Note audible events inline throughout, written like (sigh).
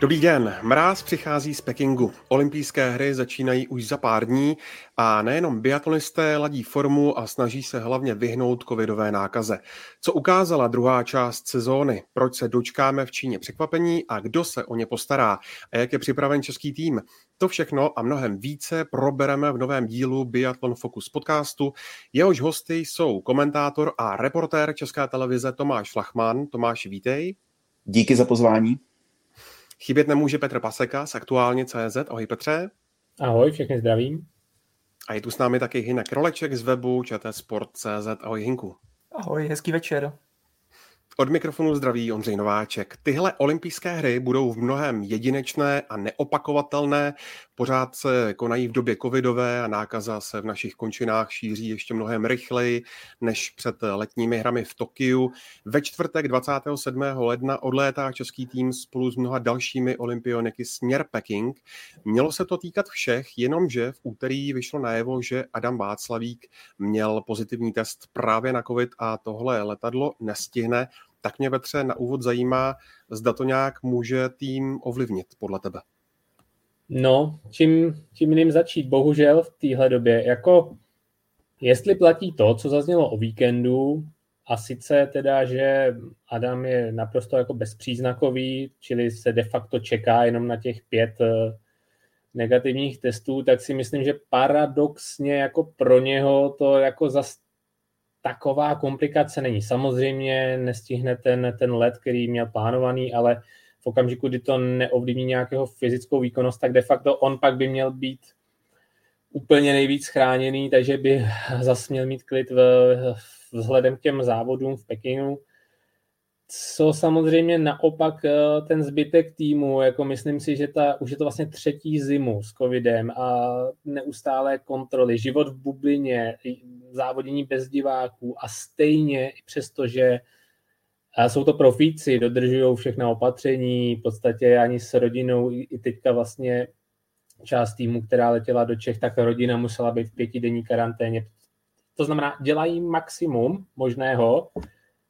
Dobrý den, mráz přichází z Pekingu. Olympijské hry začínají už za pár dní a nejenom biatlonisté ladí formu a snaží se hlavně vyhnout covidové nákaze. Co ukázala druhá část sezóny, proč se dočkáme v Číně překvapení a kdo se o ně postará a jak je připraven český tým, to všechno a mnohem více probereme v novém dílu Biathlon Focus podcastu. Jehož hosty jsou komentátor a reportér České televize Tomáš Flachman. Tomáš, vítej. Díky za pozvání. Chybět nemůže Petr Paseka z Aktuálně CZ. Ahoj Petře. Ahoj, všechny zdravím. A je tu s námi taky Hinek Roleček z webu Sport.cz. Ahoj Hinku. Ahoj, hezký večer. Od mikrofonu zdraví Ondřej Nováček. Tyhle olympijské hry budou v mnohem jedinečné a neopakovatelné. Pořád se konají v době covidové a nákaza se v našich končinách šíří ještě mnohem rychleji než před letními hrami v Tokiu. Ve čtvrtek 27. ledna odlétá český tým spolu s mnoha dalšími olympioniky směr Peking. Mělo se to týkat všech, jenomže v úterý vyšlo najevo, že Adam Václavík měl pozitivní test právě na covid a tohle letadlo nestihne tak mě Petře na úvod zajímá, zda to nějak může tým ovlivnit podle tebe. No, čím, čím jiným začít, bohužel v téhle době. Jako, jestli platí to, co zaznělo o víkendu, a sice teda, že Adam je naprosto jako bezpříznakový, čili se de facto čeká jenom na těch pět eh, negativních testů, tak si myslím, že paradoxně jako pro něho to jako zas taková komplikace není. Samozřejmě nestihne ten, ten let, který měl plánovaný, ale v okamžiku, kdy to neovlivní nějakého fyzickou výkonnost, tak de facto on pak by měl být úplně nejvíc chráněný, takže by (laughs) zase měl mít klid v, vzhledem k těm závodům v Pekingu co samozřejmě naopak eh, ten zbytek týmu, jako myslím si, že ta, už je to vlastně třetí zimu s covidem a neustálé kontroly, život v bublině, závodění bez diváků a stejně i přesto, že jsou to profíci, dodržují všechna opatření, v podstatě ani s rodinou, i teďka vlastně část týmu, která letěla do Čech, tak rodina musela být v pětidenní karanténě. To znamená, dělají maximum možného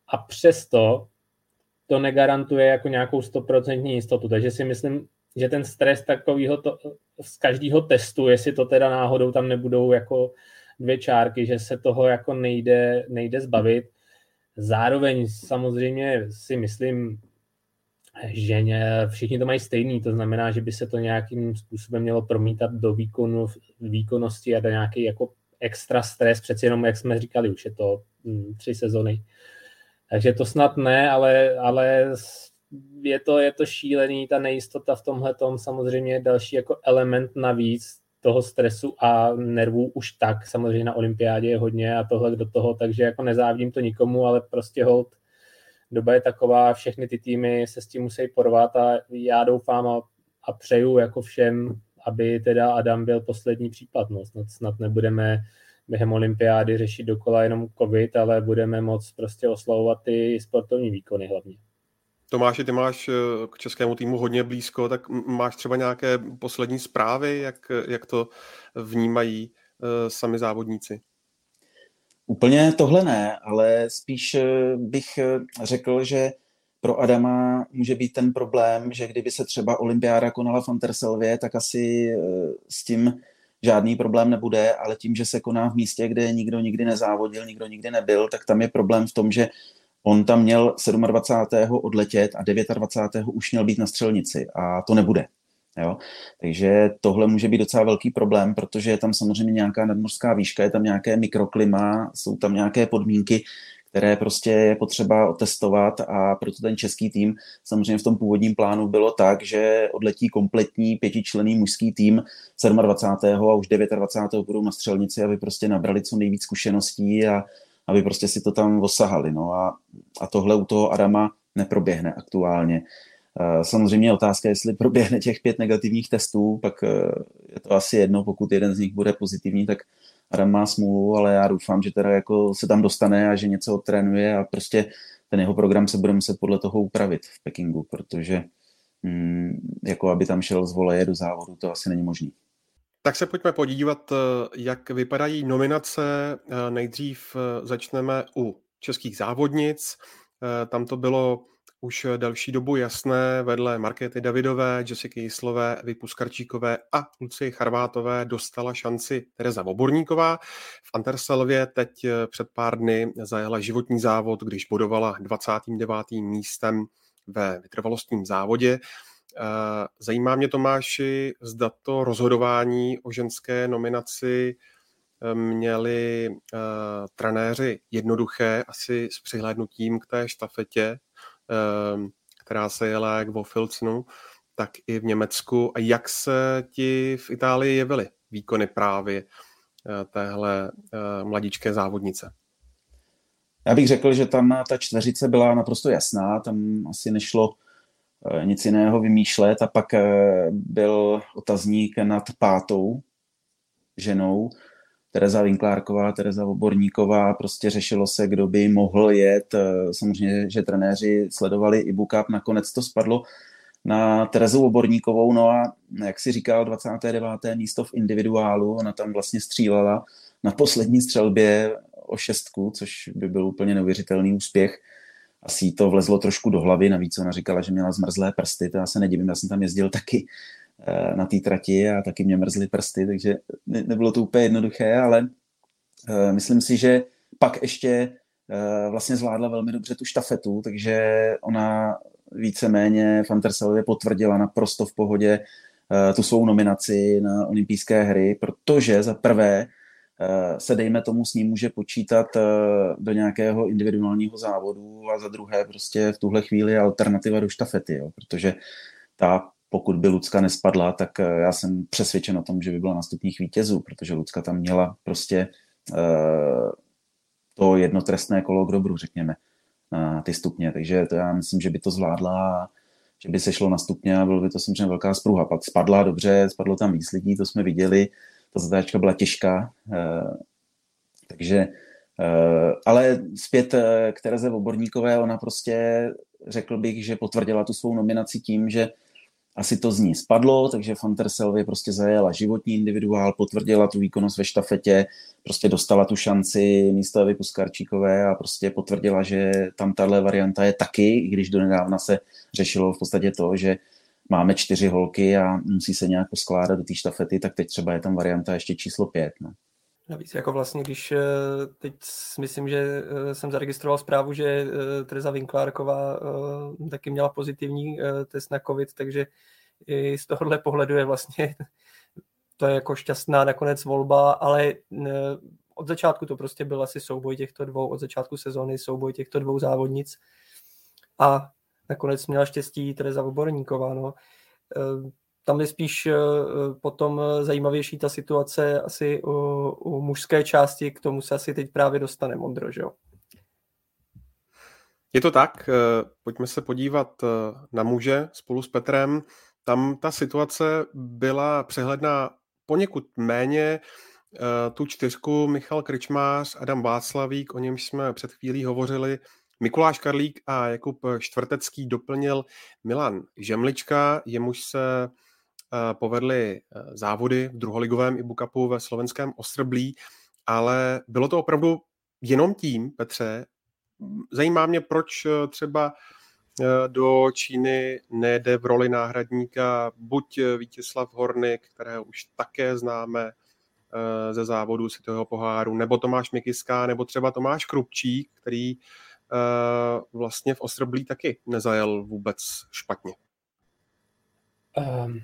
a přesto to negarantuje jako nějakou stoprocentní jistotu. Takže si myslím, že ten stres takovýho to, z každého testu, jestli to teda náhodou tam nebudou jako dvě čárky, že se toho jako nejde, nejde zbavit. Zároveň samozřejmě si myslím, že všichni to mají stejný, to znamená, že by se to nějakým způsobem mělo promítat do výkonu, výkonnosti a do nějaký jako extra stres, přeci jenom, jak jsme říkali, už je to hm, tři sezony takže to snad ne, ale, ale je to, je to šílený, ta nejistota v tomhle tom samozřejmě je další jako element navíc toho stresu a nervů už tak, samozřejmě na olympiádě je hodně a tohle do toho, takže jako nezávidím to nikomu, ale prostě hold, doba je taková, všechny ty týmy se s tím musí porvat a já doufám a, a přeju jako všem, aby teda Adam byl poslední případ, no snad, snad nebudeme během olympiády řešit dokola jenom covid, ale budeme moc prostě oslavovat ty sportovní výkony hlavně. Tomáši, ty máš eh, k českému týmu hodně blízko, tak máš třeba nějaké poslední zprávy, jak, jak to vnímají uh, sami závodníci? Úplně tohle ne, ale spíš eh, bych řekl, že pro Adama může být ten problém, že kdyby se třeba olympiáda konala v Anterselvě, tak asi s tím žádný problém nebude, ale tím, že se koná v místě, kde nikdo nikdy nezávodil, nikdo nikdy nebyl, tak tam je problém v tom, že on tam měl 27. odletět a 29. už měl být na střelnici a to nebude. Jo? Takže tohle může být docela velký problém, protože je tam samozřejmě nějaká nadmořská výška, je tam nějaké mikroklima, jsou tam nějaké podmínky, které prostě je potřeba otestovat a proto ten český tým samozřejmě v tom původním plánu bylo tak, že odletí kompletní pětičlený mužský tým 27. a už 29. budou na střelnici, aby prostě nabrali co nejvíc zkušeností a aby prostě si to tam osahali. No a, a tohle u toho Adama neproběhne aktuálně. Samozřejmě je otázka, jestli proběhne těch pět negativních testů, pak e, je to asi jedno, pokud jeden z nich bude pozitivní, tak Adam má smůlu, ale já doufám, že teda jako se tam dostane a že něco odtrénuje a prostě ten jeho program se bude muset podle toho upravit v Pekingu, protože mm, jako aby tam šel z voleje do závodu, to asi není možný. Tak se pojďme podívat, jak vypadají nominace. Nejdřív začneme u českých závodnic. Tam to bylo už další dobu jasné, vedle Markety Davidové, Jessica Jislové, Evy Puskarčíkové a Lucie Charvátové dostala šanci Tereza Voborníková. V Anterselvě teď před pár dny zajela životní závod, když bodovala 29. místem ve vytrvalostním závodě. Eh, zajímá mě, Tomáši, zda to rozhodování o ženské nominaci eh, měli uh, trenéři jednoduché, asi s přihlédnutím k té štafetě, která se jela jak vo Filcnu, tak i v Německu. A jak se ti v Itálii jevily výkony právě uh, téhle uh, mladičké závodnice? Já bych řekl, že tam ta čtveřice byla naprosto jasná, tam asi nešlo Eh, nic jiného vymýšlet a pak eh, byl otazník nad pátou ženou, Tereza Vinklárková, Tereza Oborníková, prostě řešilo se, kdo by mohl jet. Eh, samozřejmě, že trenéři sledovali i Bukap, nakonec to spadlo na Terezu Oborníkovou, no a jak si říkal, 29. místo v individuálu, ona tam vlastně střílela na poslední střelbě o šestku, což by byl úplně neuvěřitelný úspěch asi to vlezlo trošku do hlavy, navíc ona říkala, že měla zmrzlé prsty, to já se nedivím, já jsem tam jezdil taky na té trati a taky mě mrzly prsty, takže nebylo to úplně jednoduché, ale eh, myslím si, že pak ještě eh, vlastně zvládla velmi dobře tu štafetu, takže ona víceméně Fanterselově potvrdila naprosto v pohodě tu svou nominaci na olympijské hry, protože za prvé Eh, se dejme tomu s ním může počítat eh, do nějakého individuálního závodu a za druhé prostě v tuhle chvíli alternativa do štafety, jo, protože ta, pokud by Lucka nespadla, tak eh, já jsem přesvědčen o tom, že by byla na stupních vítězů, protože Lucka tam měla prostě to jednotrestné kolo k dobru, řekněme, na ty stupně, takže to já myslím, že by to zvládla že by se šlo na stupně a bylo by to samozřejmě velká spruha. Pak spadla dobře, spadlo tam víc lidí, to jsme viděli, ta zatáčka byla těžká, eh, takže eh, ale zpět eh, k Tereze Oborníkové, ona prostě řekl bych, že potvrdila tu svou nominaci tím, že asi to z ní spadlo, takže Fanter Selvy prostě zajela životní individuál, potvrdila tu výkonnost ve štafetě, prostě dostala tu šanci místo Evy Puskarčíkové a prostě potvrdila, že tam tahle varianta je taky, i když donedávna se řešilo v podstatě to, že máme čtyři holky a musí se nějak poskládat do té štafety, tak teď třeba je tam varianta ještě číslo pět. No. Navíc jako vlastně, když eh, teď myslím, že eh, jsem zaregistroval zprávu, že eh, Teresa Vinklárková taky měla pozitivní test na COVID, takže i z tohohle pohledu je vlastně (laughs) to je jako šťastná nakonec volba, ale od začátku to prostě byl asi souboj těchto dvou, od začátku sezóny souboj těchto dvou závodnic a nakonec měla štěstí Tereza Oborníková. No. Eh, tam je spíš eh, potom zajímavější ta situace asi u, u mužské části, k tomu se asi teď právě dostane Mondro, že jo? Je to tak, eh, pojďme se podívat na muže spolu s Petrem. Tam ta situace byla přehledná poněkud méně. Tu čtyřku Michal Krčmář, Adam Václavík, o němž jsme před chvílí hovořili, Mikuláš Karlík a Jakub Čtvrtecký doplnil Milan Žemlička, jemuž se eh, povedly eh, závody v druholigovém Ibu Cupu ve slovenském Ostrblí, ale bylo to opravdu jenom tím, Petře. Zajímá mě, proč eh, třeba do Číny nejde v roli náhradníka buď Vítězslav Hornik, kterého už také známe ze závodu světového poháru, nebo Tomáš Mikiská, nebo třeba Tomáš Krupčík, který Eh, vlastně v Ostroblí taky nezajel vůbec špatně. Um,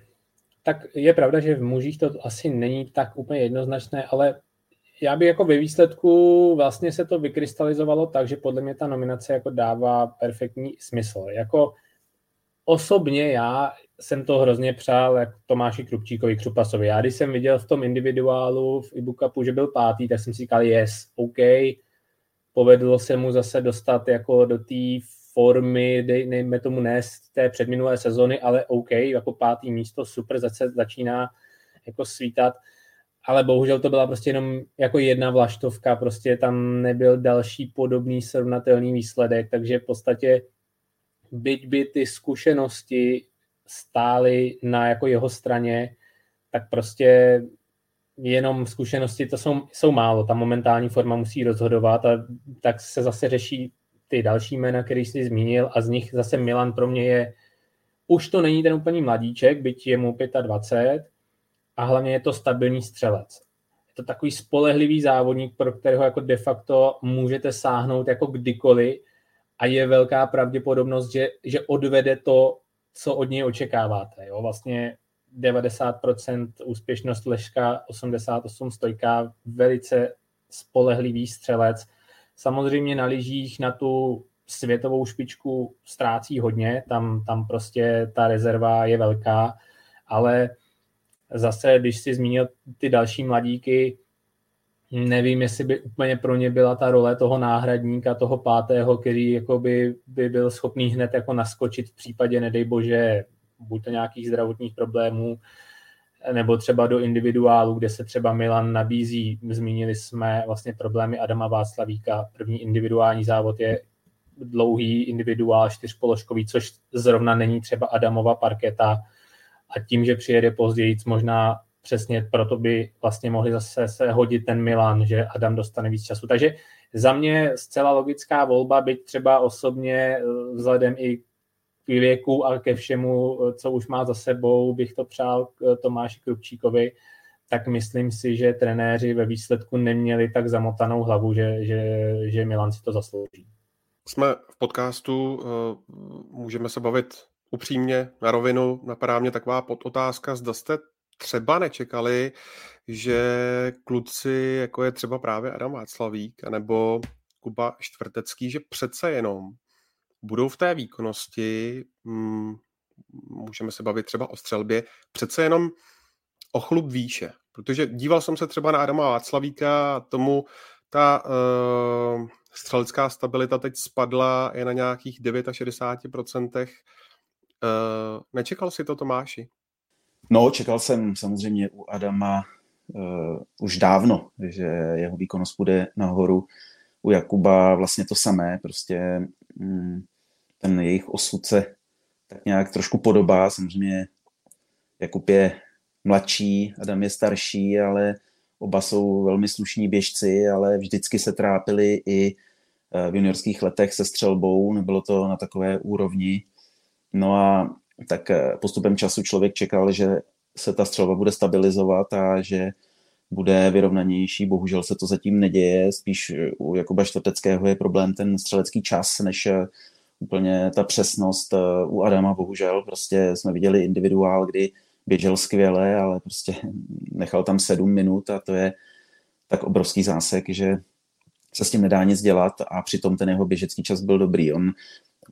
tak je pravda, že v mužích to asi není tak úplně jednoznačné, ale já bych jako ve výsledku vlastně se to vykrystalizovalo tak, že podle mě ta nominace jako dává perfektní smysl. Jako osobně já jsem to hrozně přál jak Tomáši Krupčíkovi Křupasovi. Já když jsem viděl v tom individuálu v Ibukapu, že byl pátý, tak jsem si říkal, yes, OK, povedlo se mu zase dostat jako do té formy, dejme tomu ne z té předminulé sezony, ale OK, jako pátý místo, super, zase začíná jako svítat, ale bohužel to byla prostě jenom jako jedna vlaštovka, prostě tam nebyl další podobný srovnatelný výsledek, takže v podstatě byť by ty zkušenosti stály na jako jeho straně, tak prostě jenom zkušenosti to jsou, jsou málo, ta momentální forma musí rozhodovat a tak se zase řeší ty další jména, který jsi zmínil, a z nich zase Milan pro mě je, už to není ten úplný mladíček, byť je mu 25, a hlavně je to stabilní střelec. Je to takový spolehlivý závodník, pro kterého jako de facto můžete sáhnout jako kdykoliv a je velká pravděpodobnost, že, že odvede to, co od něj očekáváte. Jo? Vlastně 90% úspěšnost Leška, 88 stojka, velice spolehlivý střelec. Samozřejmě na lyžích na tu světovou špičku ztrácí hodně, tam, tam prostě ta rezerva je velká, ale zase, když si zmínil ty další mladíky, nevím, jestli by úplně pro ně byla ta role toho náhradníka, toho pátého, který jako by, by byl schopný hned jako naskočit v případě, nedej bože, buď to nějakých zdravotních problémů, nebo třeba do individuálu, kde se třeba Milan nabízí. Zmínili jsme vlastně problémy Adama Václavíka. První individuální závod je dlouhý individuál čtyřpoložkový, což zrovna není třeba Adamova parketa. A tím, že přijede později, možná přesně proto by vlastně mohli zase se hodit ten Milan, že Adam dostane víc času. Takže za mě zcela logická volba, byť třeba osobně eh, vzhledem i k věku a ke všemu, eh, co už má za sebou, bych to přál eh, Tomáši Krupčíkovi, tak myslím si, že trenéři ve výsledku neměli tak zamotanou hlavu, že, že, že Milan si to zaslouží. Jsme v podcastu, můžeme se bavit upřímně na rovinu. Napadá mě taková podotázka, zda jste třeba nečekali, že kluci, jako je třeba právě Adam Václavík, nebo Kuba Štvrtecký, že přece jenom budou v té výkonnosti, mm, můžeme se bavit třeba o střelbě, přece jenom o chlup výše. Protože díval jsem se třeba na Adama Václavíka a tomu ta uh, střelecká stabilita teď spadla je na nějakých 69%. Uh, nečekal si to Tomáši? No, čekal jsem samozřejmě u Adama uh, už dávno, že jeho výkonnost bude nahoru. U Jakuba vlastně to samé, prostě mm, ten jejich osud se tak nějak trošku podobá. Samozřejmě Jakub je mladší, Adam je starší, ale oba jsou velmi slušní běžci, ale vždycky se trápili i eh, v juniorských letech se střelbou, nebylo to na takové úrovni. No a tak eh, postupem času člověk čekal, že se ta střelba bude stabilizovat a že bude vyrovnanější. Bohužel se to zatím neděje. Spíš eh, u Jakuba Čtvrteckého je problém ten střelecký čas, než eh, úplně ta přesnost u Adama. Bohužel prostě jsme viděli individuál, kdy běžel skvěle, ale prostě (laughs) nechal tam sedm minut a to je tak obrovský zásek, že se s tím nedá nic dělat a přitom ten jeho běžecký čas byl dobrý. On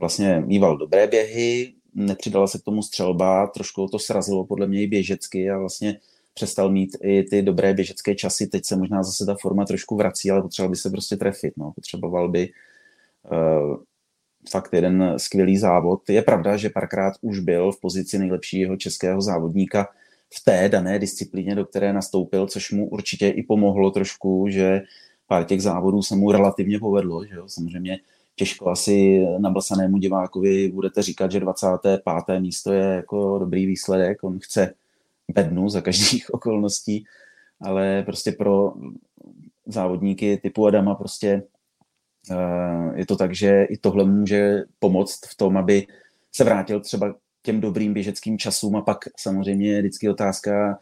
vlastně mýval dobré běhy, nepřidala se k tomu střelba, trošku to srazilo podle mě i běžecky a vlastně přestal mít i ty dobré běžecké časy. Teď se možná zase ta forma trošku vrací, ale potřeboval by se prostě trefit. No. Potřeboval by uh, fakt jeden skvělý závod. Je pravda, že párkrát už byl v pozici nejlepšího českého závodníka v té dané disciplíně, do které nastoupil, což mu určitě i pomohlo trošku, že pár těch závodů se mu relativně povedlo. Že jo? Samozřejmě těžko asi nablsanému divákovi budete říkat, že 25. místo je jako dobrý výsledek, on chce bednu za každých (laughs) okolností, ale prostě pro závodníky typu Adama prostě eh, je to tak, že i tohle může pomoct v tom, aby se vrátil třeba těm dobrým běžeckým časům a pak samozřejmě je vždycky otázka,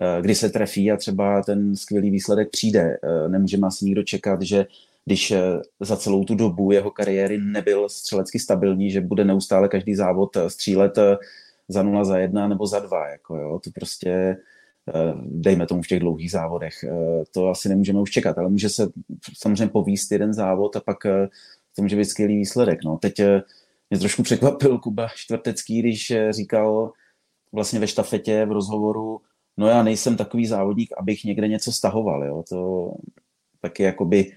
eh, kdy se trefí a třeba ten skvělý výsledek přijde. Eh, nemůžeme asi nikdo čekat, že když za celou tu dobu jeho kariéry nebyl střelecky stabilní, že bude neustále každý závod střílet za nula, za jedna nebo za dva. Jako jo. To prostě dejme tomu v těch dlouhých závodech. To asi nemůžeme už čekat, ale může se samozřejmě povíst jeden závod a pak to může být skvělý výsledek. No. Teď mě trošku překvapil Kuba Čtvrtecký, když říkal vlastně ve štafetě v rozhovoru, no já nejsem takový závodník, abych někde něco stahoval. Jo. To taky jakoby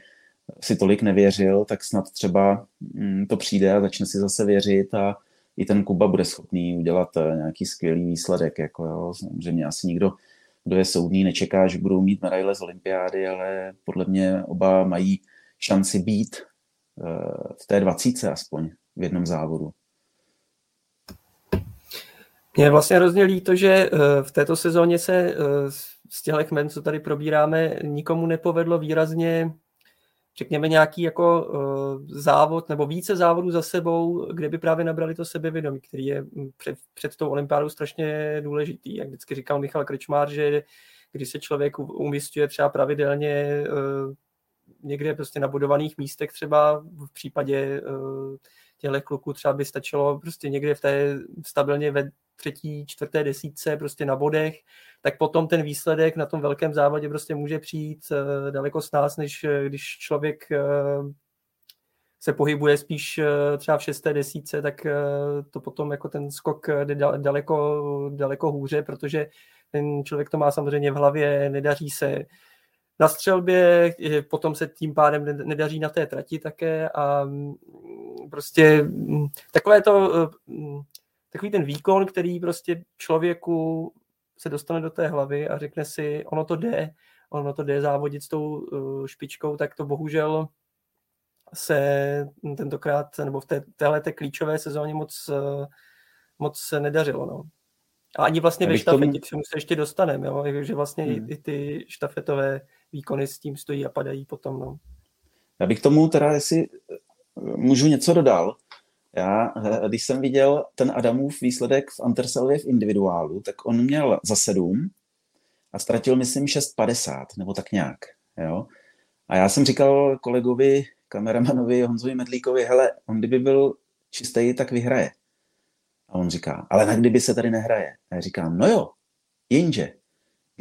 si tolik nevěřil, tak snad třeba mm, to přijde a začne si zase věřit a i ten Kuba bude schopný udělat eh, nějaký skvělý výsledek. Jako jo. Samozřejmě asi nikdo, kdo je soudný, nečeká, že budou mít medaile z olympiády, ale podle mě oba mají šanci být eh, v té dvacíce aspoň v jednom závodu. Mě je vlastně hrozně líto, že eh, v této sezóně se z těch men, co tady probíráme, nikomu nepovedlo výrazně řekněme, nějaký jako uh, závod nebo více závodů za sebou, kde by právě nabrali to sebevědomí, který je před, před tou olympiádou strašně důležitý. Jak vždycky říkal Michal Krečmár, že když se člověk umístuje třeba pravidelně uh, někde prostě na budovaných místech, třeba v případě uh, těchto kluků třeba by stačilo prostě někde v té stabilně ve třetí, čtvrté desítce prostě na bodech, tak potom ten výsledek na tom velkém závodě prostě může přijít uh, daleko s nás, než když člověk se pohybuje spíš třeba v šesté desítce, tak to potom jako ten skok jde daleko, daleko hůře, protože ten člověk to má samozřejmě v hlavě, nedaří se na střelbě, potom se tím pádem nedaří na té trati také a mm, prostě mm, takové to, mm, takový ten výkon, který prostě člověku se dostane do té hlavy a řekne si, ono to jde, ono to jde závodit s tou uh, špičkou, tak to bohužel se tentokrát, nebo v té, téhle té klíčové sezóně moc, moc se nedařilo. No. A ani vlastně ve štafetě, tomu... k čemu se ještě dostaneme, že vlastně hmm. i, i ty štafetové výkony s tím stojí a padají potom. No. Já bych tomu teda, jestli eh, můžu něco dodal, já, eh, když jsem viděl ten Adamův výsledek v Anterselvě v individuálu, tak on měl za sedm a ztratil, myslím, 6,50 nebo tak nějak. Jo? A já jsem říkal kolegovi, kameramanovi Honzovi Medlíkovi, hele, on kdyby byl čistý, tak vyhraje. A on říká, ale na kdyby se tady nehraje. A já říkám, no jo, jenže,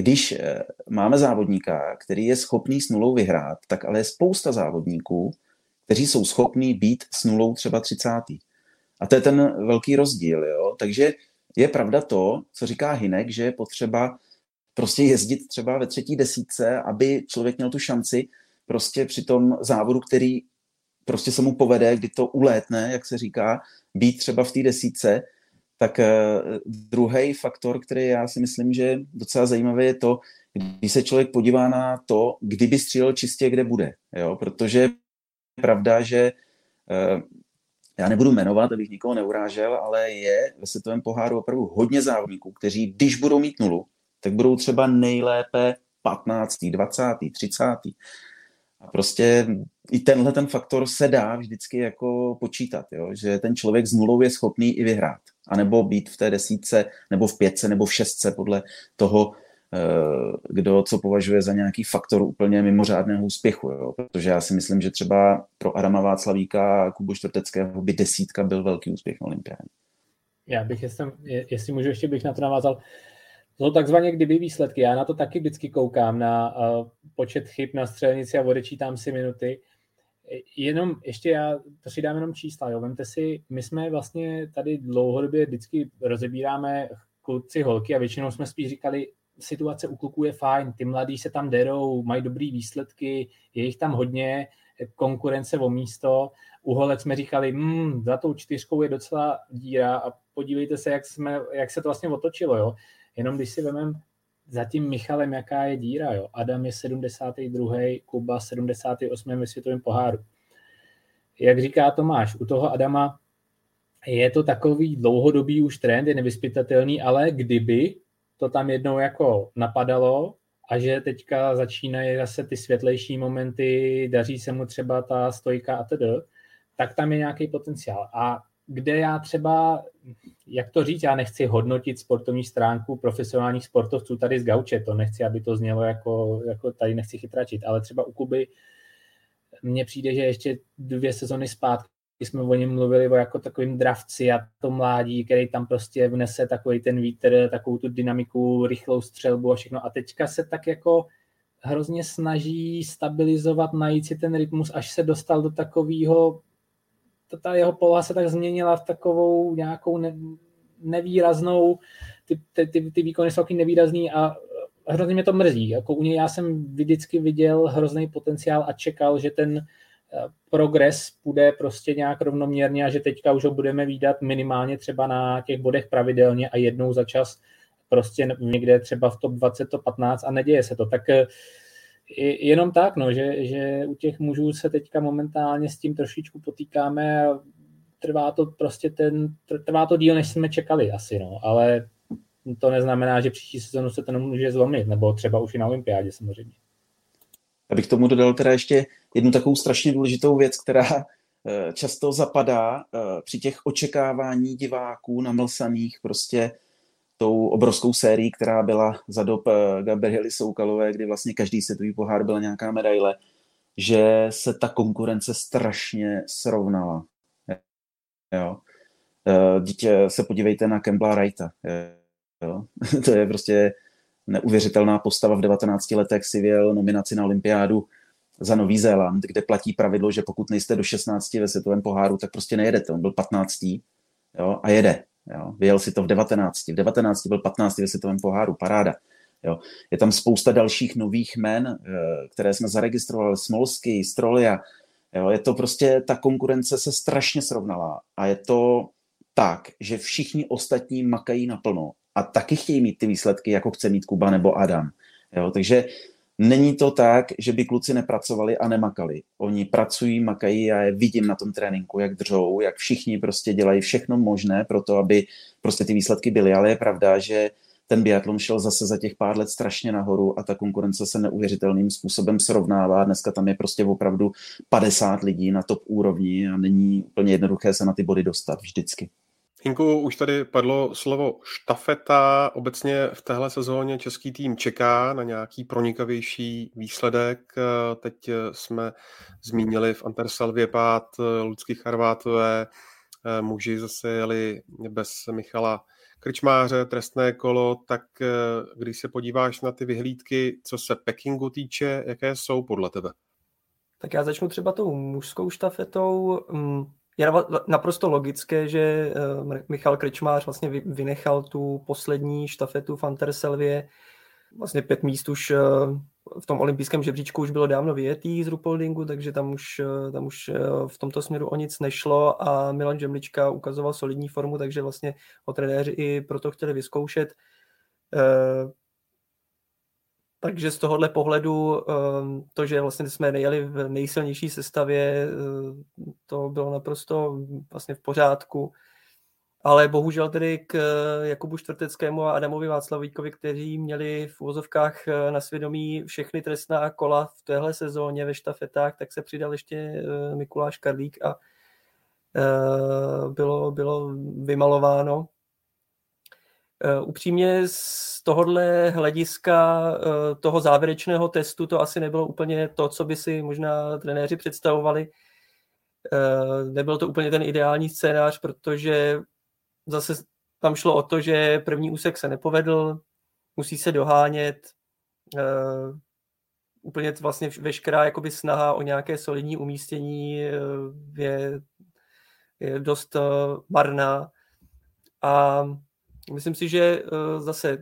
když eh, máme závodníka, který je schopný s nulou vyhrát, tak ale je spousta závodníků, kteří jsou schopní být s nulou třeba 30. A to je ten velký rozdíl. Jo? Takže je pravda to, co říká Hinek, že je potřeba prostě jezdit třeba ve třetí desítce, aby člověk měl tu šanci prostě při tom závodu, který prostě se mu povede, kdy to ulétne, jak se říká, být třeba v té desítce, tak uh, druhý faktor, který já si myslím, že je docela zajímavý, je to, když se člověk podívá na to, kdyby střílel čistě, kde bude. Jo? Protože je pravda, že uh, já nebudu jmenovat, abych nikoho neurážel, ale je ve světovém poháru opravdu hodně závodníků, kteří, když budou mít nulu, tak budou třeba nejlépe 15., 20., 30. A prostě i tenhle ten faktor se dá vždycky jako počítat, jo? že ten člověk s nulou je schopný i vyhrát. A nebo být v té desítce, nebo v pětce, nebo v šestce, podle toho, eh, kdo co považuje za nějaký faktor úplně mimořádného úspěchu. Jo? Protože já si myslím, že třeba pro Adama Václavíka a Kubu Čtvrteckého by desítka byl velký úspěch na olympiádě. Já bych, jestli, jestli můžu, ještě bych na to navázal, jsou takzvaně kdyby výsledky. Já na to taky vždycky koukám na uh, počet chyb na střelnici a odečítám si minuty. Jenom ještě já to si dám jenom čísla. Jo. Vemte si, my jsme vlastně tady dlouhodobě vždycky rozebíráme kluci, holky a většinou jsme spíš říkali, situace u kluků je fajn, ty mladí se tam derou, mají dobrý výsledky, je jich tam hodně, konkurence o místo. U holek jsme říkali, hmm, za tou čtyřkou je docela díra a podívejte se, jak, jsme, jak se to vlastně otočilo. Jo. Jenom když si vemem za tím Michalem, jaká je díra. Jo. Adam je 72. Kuba 78. ve světovém poháru. Jak říká Tomáš, u toho Adama je to takový dlouhodobý už trend, je nevyspytatelný, ale kdyby to tam jednou jako napadalo a že teďka začínají zase ty světlejší momenty, daří se mu třeba ta stojka a tak tam je nějaký potenciál. A kde já třeba, jak to říct, já nechci hodnotit sportovní stránku profesionálních sportovců tady z Gauče, to nechci, aby to znělo jako, jako tady nechci chytračit, ale třeba u Kuby mně přijde, že ještě dvě sezony zpátky jsme o něm mluvili o jako takovým dravci a to mládí, který tam prostě vnese takový ten vítr, takovou tu dynamiku, rychlou střelbu a všechno. A teďka se tak jako hrozně snaží stabilizovat, najít si ten rytmus, až se dostal do takového ta jeho poloha se tak změnila v takovou nějakou ne, nevýraznou, ty, ty, ty, ty výkony jsou taky nevýrazný a hrozně mě to mrzí. Jako u něj já jsem vždycky viděl hrozný potenciál a čekal, že ten eh, progres půjde prostě nějak rovnoměrně a že teďka už ho budeme výdat minimálně třeba na těch bodech pravidelně a jednou za čas prostě někde třeba v top 20, top 15 a neděje se to. Tak eh, jenom tak, no, že, že u těch mužů se teďka momentálně s tím trošičku potýkáme a trvá to prostě ten, trvá to díl, než jsme čekali asi, no, ale to neznamená, že příští sezonu se to nemůže zlomit, nebo třeba už i na olympiádě samozřejmě. Já bych tomu dodal teda ještě jednu takovou strašně důležitou věc, která často zapadá při těch očekávání diváků namlsaných prostě tou obrovskou sérií, která byla za dob Gabriely Soukalové, kdy vlastně každý světový pohár byla nějaká medaile, že se ta konkurence strašně srovnala. Jo. Dítě se podívejte na Kembla Wrighta. Jo. (laughs) to je prostě neuvěřitelná postava v 19 letech si věl nominaci na olympiádu za Nový Zéland, kde platí pravidlo, že pokud nejste do 16 ve světovém poháru, tak prostě nejedete. On byl 15. Jo, a jede. Jo. Vyjel si to v 19. V 19 byl 15. ve světovém poháru, paráda. Jo. Je tam spousta dalších nových men, eh, které jsme zaregistrovali, Smolsky, Strolia. Jo. Je to prostě, ta konkurence se strašně srovnala a je to tak, že všichni ostatní makají naplno a taky chtějí mít ty výsledky, jako chce mít Kuba nebo Adam. Jo. Takže Není to tak, že by kluci nepracovali a nemakali. Oni pracují, makají a je vidím na tom tréninku, jak držou, jak všichni prostě dělají všechno možné pro to, aby prostě ty výsledky byly. Ale je pravda, že ten biatlon šel zase za těch pár let strašně nahoru a ta konkurence se neuvěřitelným způsobem srovnává. Dneska tam je prostě opravdu 50 lidí na top úrovni a není úplně jednoduché se na ty body dostat vždycky. Hinku, už tady padlo slovo štafeta. Obecně v téhle sezóně český tým čeká na nějaký pronikavější výsledek. Teď jsme zmínili v Antersalvě pád Lucky Charvátové. Muži zase jeli bez Michala Krčmáře, trestné kolo, tak když se podíváš na ty vyhlídky, co se Pekingu týče, jaké jsou podle tebe? Tak já začnu třeba tou mužskou štafetou. Je naprosto logické, že eh, Michal Krečmář vlastně vynechal tu poslední štafetu v Anterselvě. Vlastně pět míst už eh, v tom olympijském žebříčku už bylo dávno vyjetý z Rupoldingu, takže tam už, eh, tam už v tomto směru o nic nešlo a Milan Žemlička ukazoval solidní formu, takže vlastně ho trenéři i proto chtěli vyzkoušet. Takže z tohohle pohledu ehm, to, že vlastně jsme nejeli v nejsilnější sestavě, eh, to bylo naprosto vlastně v pořádku. Ale bohužel tedy k Jakubu Čtvrteckému a Adamovi Václavíkovi, kteří měli v úvozovkách eh, na svědomí všechny trestná kola v téhle sezóně ve štafetách, tak se přidal ještě eh, Mikuláš Karlík a bylo, bylo vymalováno Eh, upřímně z tohohle hlediska eh, toho závěrečného testu to asi nebylo úplně to, co by si možná trenéři představovali. Eh, nebyl to úplně ten ideální scénář, protože zase tam šlo o to, že první úsek se nepovedl, musí se dohánět, úplně vlastně veškerá jakoby snaha o nějaké solidní umístění je, je dost marná. A Myslím si, že eh, zase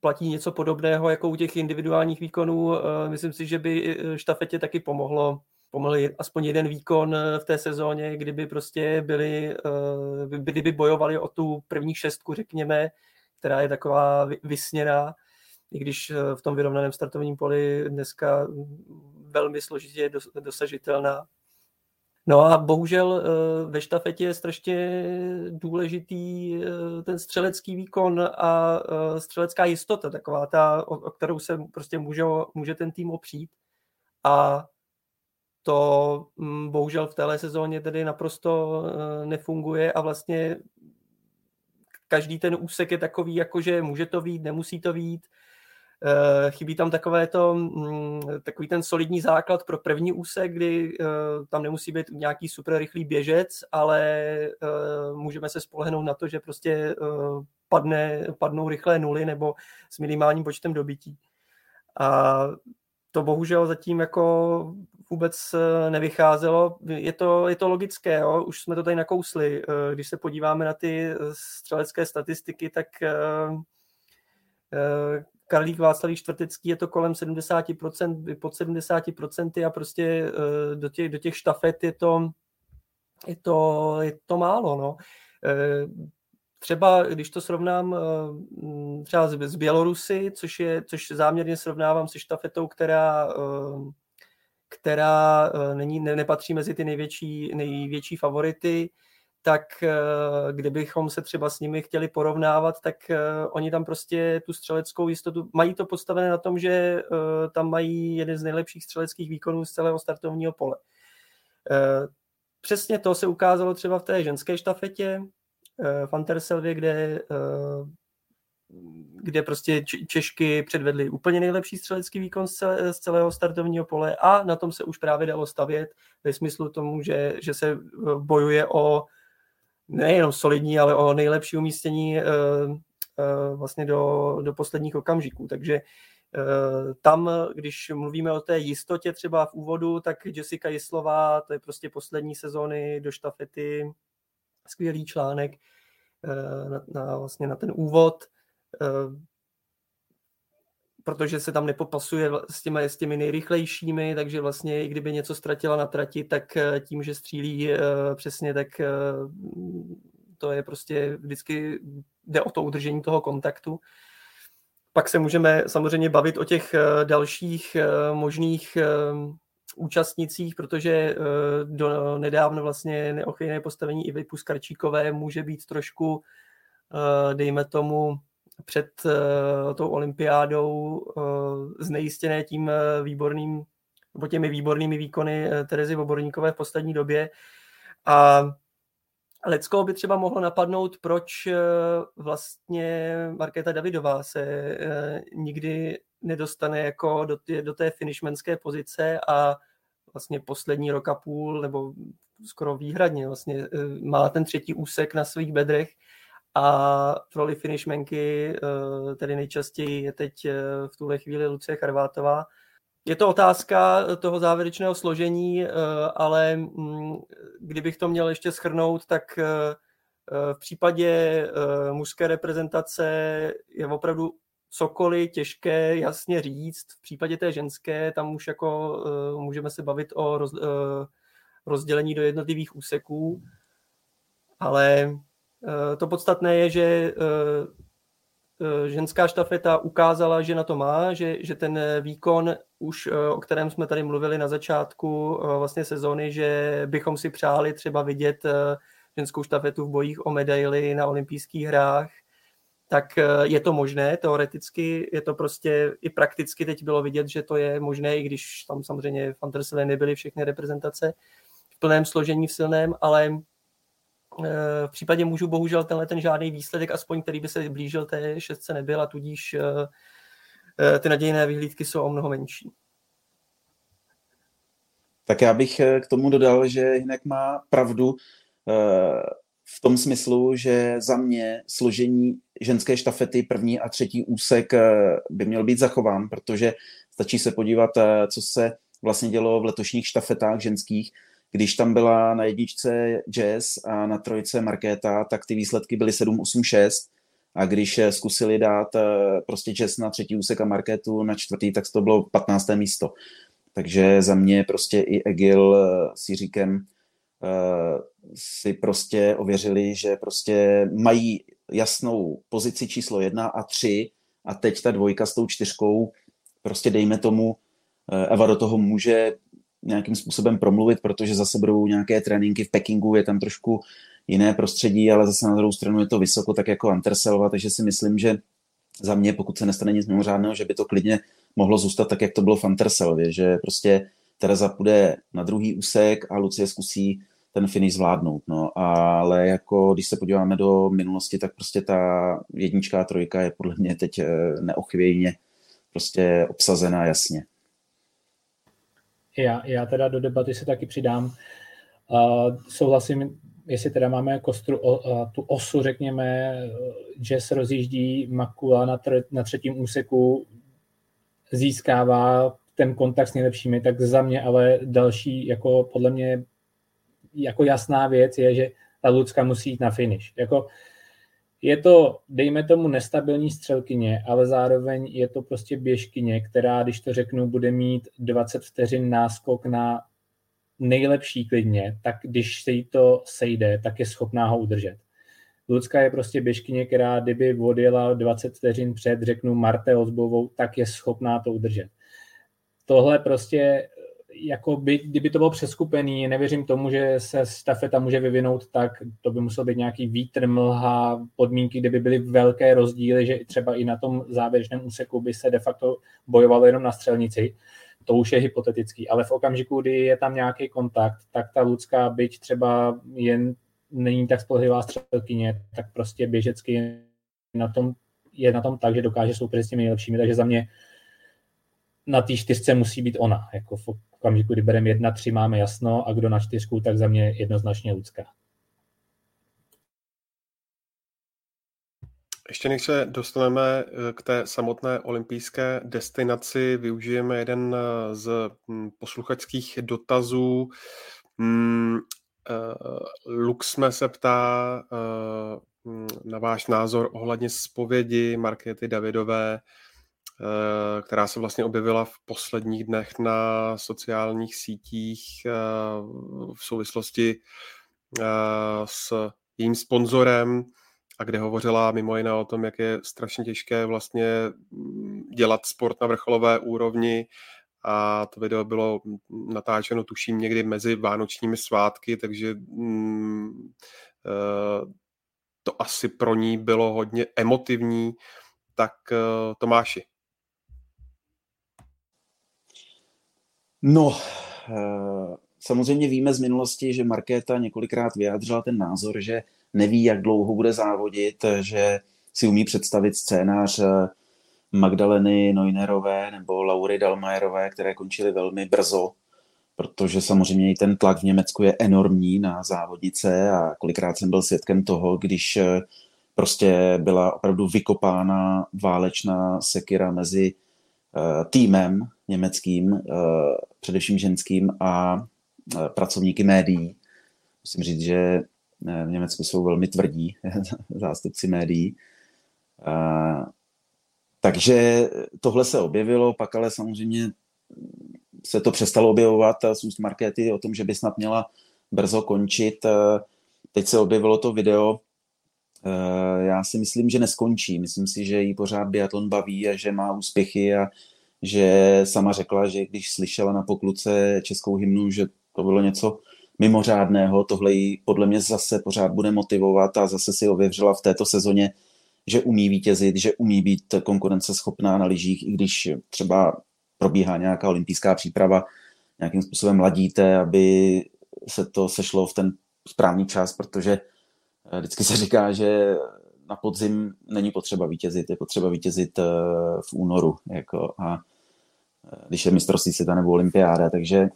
platí něco podobného jako u těch individuálních výkonů. Eh, myslím si, že by eh, štafetě taky pomohlo pomohl aspoň jeden výkon v té sezóně, kdyby prostě byli, kdyby bojovali o tu první šestku, řekněme, která je taková vysněná, i když v tom vyrovnaném startovním poli dneska velmi složitě dosažitelná. No a bohužel eh, ve štafetě je strašně důležitý eh, ten střelecký výkon a eh, střelecká jistota, taková ta, o kterou se prostě může, může ten tým opřít. A to mm, bohužel v téhle sezóně tedy naprosto nefunguje a vlastně každý ten úsek je takový, jako že může to vít, nemusí to vít. Eh, chybí tam takové to, mm, takový ten solidní základ pro první úsek, kdy eh, tam nemusí být nějaký super rychlý běžec, ale eh, můžeme se spolehnout na to, že prostě padne, padnou rychlé nuly nebo s minimálním počtem dobytí. A to bohužel zatím jako vůbec nevycházelo. Je to, je to logické, jo? už jsme to tady nakousli. Když se podíváme na ty střelecké statistiky, tak Karlík Václavík Čtvrtecký je to kolem 70%, pod 70% a prostě eh, do těch, do těch štafet je to, je to, je to málo. No. Eh, třeba, když to srovnám eh, třeba s Bělorusy, což, je, což záměrně srovnávám se štafetou, která, která není, ne, nepatří mezi ty největší, největší favority, tak eh, kdybychom se třeba s nimi chtěli porovnávat, tak eh, oni tam prostě tu střeleckou jistotu, mají to postavené na tom, že eh, tam mají jeden z nejlepších střeleckých výkonů z celého startovního pole. Přesně to se ukázalo třeba v té ženské štafetě v Anterselvě, kde, kde prostě Češky předvedly úplně nejlepší střelecký výkon z, celé, z celého startovního pole a na tom se už právě dalo stavět ve smyslu tomu, že, že se bojuje o nejenom solidní, ale o nejlepší umístění uh, uh, vlastně do, do posledních okamžiků. Takže uh, tam, když mluvíme o té jistotě třeba v úvodu, tak Jessica Jislová, to je prostě poslední sezóny do štafety, skvělý článek na, na, vlastně na ten úvod, protože se tam nepopasuje s těmi, s těmi nejrychlejšími, takže vlastně i kdyby něco ztratila na trati, tak eh, tím, že střílí eh, přesně, tak eh, to je prostě vždycky jde o to udržení toho kontaktu. Pak se můžeme samozřejmě bavit o těch dalších možných účastnicích, protože do nedávno vlastně neochvějné postavení Ivy Puskarčíkové může být trošku, dejme tomu, před uh, tou olympiádou uh, znejistěné tím uh, výborným, nebo těmi výbornými výkony uh, Terezy Voborníkové v poslední době. A Lecko by třeba mohlo napadnout, proč uh, vlastně Markéta Davidová se uh, nikdy nedostane jako do, tě, do té finishmanské pozice a vlastně poslední rok a půl, nebo skoro výhradně vlastně má ten třetí úsek na svých bedrech a v roli finishmenky eh, tedy nejčastěji je teď eh, v tuhle chvíli Lucie Charvátová. Je to otázka toho závěrečného složení, eh, ale mm, kdybych to měl ještě schrnout, tak v případě mužské reprezentace je opravdu cokoliv těžké jasně říct. V případě té ženské tam už jako můžeme se bavit o rozdělení do jednotlivých úseků, ale Eh, to podstatné je, že eh, eh, ženská štafeta ukázala, že na to má, že, že ten výkon už, o kterém jsme tady mluvili na začátku vlastně sezóny, že bychom si přáli třeba vidět ženskou štafetu v bojích o medaily na olympijských hrách, tak je to možné, teoreticky je to prostě i prakticky teď bylo vidět, že to je možné, i když tam samozřejmě v Andersele nebyly všechny reprezentace v plném složení v silném, ale v případě mužů bohužel tenhle ten žádný výsledek, aspoň který by se blížil té šestce nebyl a tudíž eh, eh, ty nadějné vyhlídky jsou o mnoho menší. Tak já bych eh, k tomu dodal, že Hinek má pravdu v tom smyslu, že za mě složení ženské štafety první a třetí úsek by měl být zachován, protože stačí se podívat, co se vlastně dělo v letošních štafetách ženských, když tam byla na jedničce Jazz a na trojce Markéta, tak ty výsledky byly 7-8-6 a když zkusili dát eh, prostě Jazz na třetí úsek a Markétu na čtvrtý, tak to bylo 15. místo. Takže za mě prostě i Egil eh, s Jiříkem eh, si prostě ověřili, že prostě mají jasnou pozici číslo jedna a tři a teď ta dvojka s tou čtyřkou, prostě dejme tomu, Eva do toho může nějakým způsobem promluvit, protože zase budou nějaké tréninky v Pekingu, je tam trošku jiné prostředí, ale zase na druhou stranu je to vysoko, tak jako Anterselva, takže si myslím, že za mě, pokud se nestane nic mimořádného, že by to klidně mohlo zůstat tak, jak to bylo v Anterselvě, že prostě Tereza půjde na druhý úsek a Lucie zkusí ten finish zvládnout. No, ale jako když se podíváme do minulosti, tak prostě ta jednička a trojka je podle mě teď eh, neochvějně prostě obsazená jasně. Já, já teda do debaty se taky přidám. Uh, souhlasím, jestli teda máme kostru, uh, tu osu, řekněme, že se rozjíždí Makula na, tr- na třetím úseku, získává ten kontakt s nejlepšími, tak za mě ale další, jako podle mě, jako jasná věc je, že ta Lucka musí jít na finish. Jako, je to, dejme tomu, nestabilní střelkyně, ale zároveň je to prostě běžkyně, která, když to řeknu, bude mít 20 vteřin náskok na nejlepší klidně, tak když se jí to sejde, tak je schopná ho udržet. Lucka je prostě běžkyně, která kdyby odjela 20 vteřin před, řeknu, Marte Ozbovou, tak je schopná to udržet. Tohle prostě jako by, kdyby to bylo přeskupený, nevěřím tomu, že se stafeta může vyvinout tak, to by musel být nějaký vítr, mlha, podmínky, kde by byly velké rozdíly, že třeba i na tom závěrečném úseku by se de facto bojovalo jenom na střelnici. To už je hypotetický, ale v okamžiku, kdy je tam nějaký kontakt, tak ta Lucka, byť třeba jen není tak spolehlivá střelkyně, tak prostě běžecky na tom, je na tom tak, že dokáže soupeřit s těmi nejlepšími, takže za mě na té čtyřce musí být ona. Jako v okamžiku, kdy bereme jedna, tři, máme jasno a kdo na čtyřku, tak za mě jednoznačně Lucka. Ještě než se dostaneme eh, k té samotné olympijské destinaci, využijeme jeden eh, z hm, posluchačských dotazů. Hmm, Luxme se ptá hm, na váš názor ohledně zpovědi Markety Davidové, která se vlastně objevila v posledních dnech na sociálních sítích v souvislosti s jejím sponzorem a kde hovořila mimo jiné o tom, jak je strašně těžké vlastně mm, dělat sport na vrcholové úrovni a to video bylo natáčeno tuším někdy mezi vánočními svátky, takže mm, eh, to asi pro ní bylo hodně emotivní. Tak eh, Tomáši. No, eh, samozřejmě víme z minulosti, že Markéta několikrát vyjádřila ten názor, že neví, jak dlouho bude závodit, že si umí představit scénář eh, Magdaleny Neunerové nebo Laury Dalmajerové, které končily velmi brzo, protože samozřejmě i ten tlak v Německu je enormní na závodnice a kolikrát jsem byl svědkem toho, když eh, prostě byla opravdu vykopána válečná sekira mezi týmem německým, především ženským a pracovníky médií. Musím říct, že v Německu jsou velmi tvrdí (laughs) zástupci médií. Takže tohle se objevilo, pak ale samozřejmě se to přestalo objevovat z úst Markety o tom, že by snad měla brzo končit. Teď se objevilo to video, já si myslím, že neskončí. Myslím si, že jí pořád biatlon baví a že má úspěchy a že sama řekla, že když slyšela na pokluce českou hymnu, že to bylo něco mimořádného. Tohle ji podle mě zase pořád bude motivovat a zase si ověřila v této sezóně, že umí vítězit, že umí být konkurenceschopná na lyžích, i když třeba probíhá nějaká olympijská příprava, nějakým způsobem ladíte, aby se to sešlo v ten správný čas, protože eh, vždycky se říká, že na podzim není potřeba vítězit, je potřeba vítězit eh, v únoru, jako a když je mistrovství světa nebo olympiáda, takže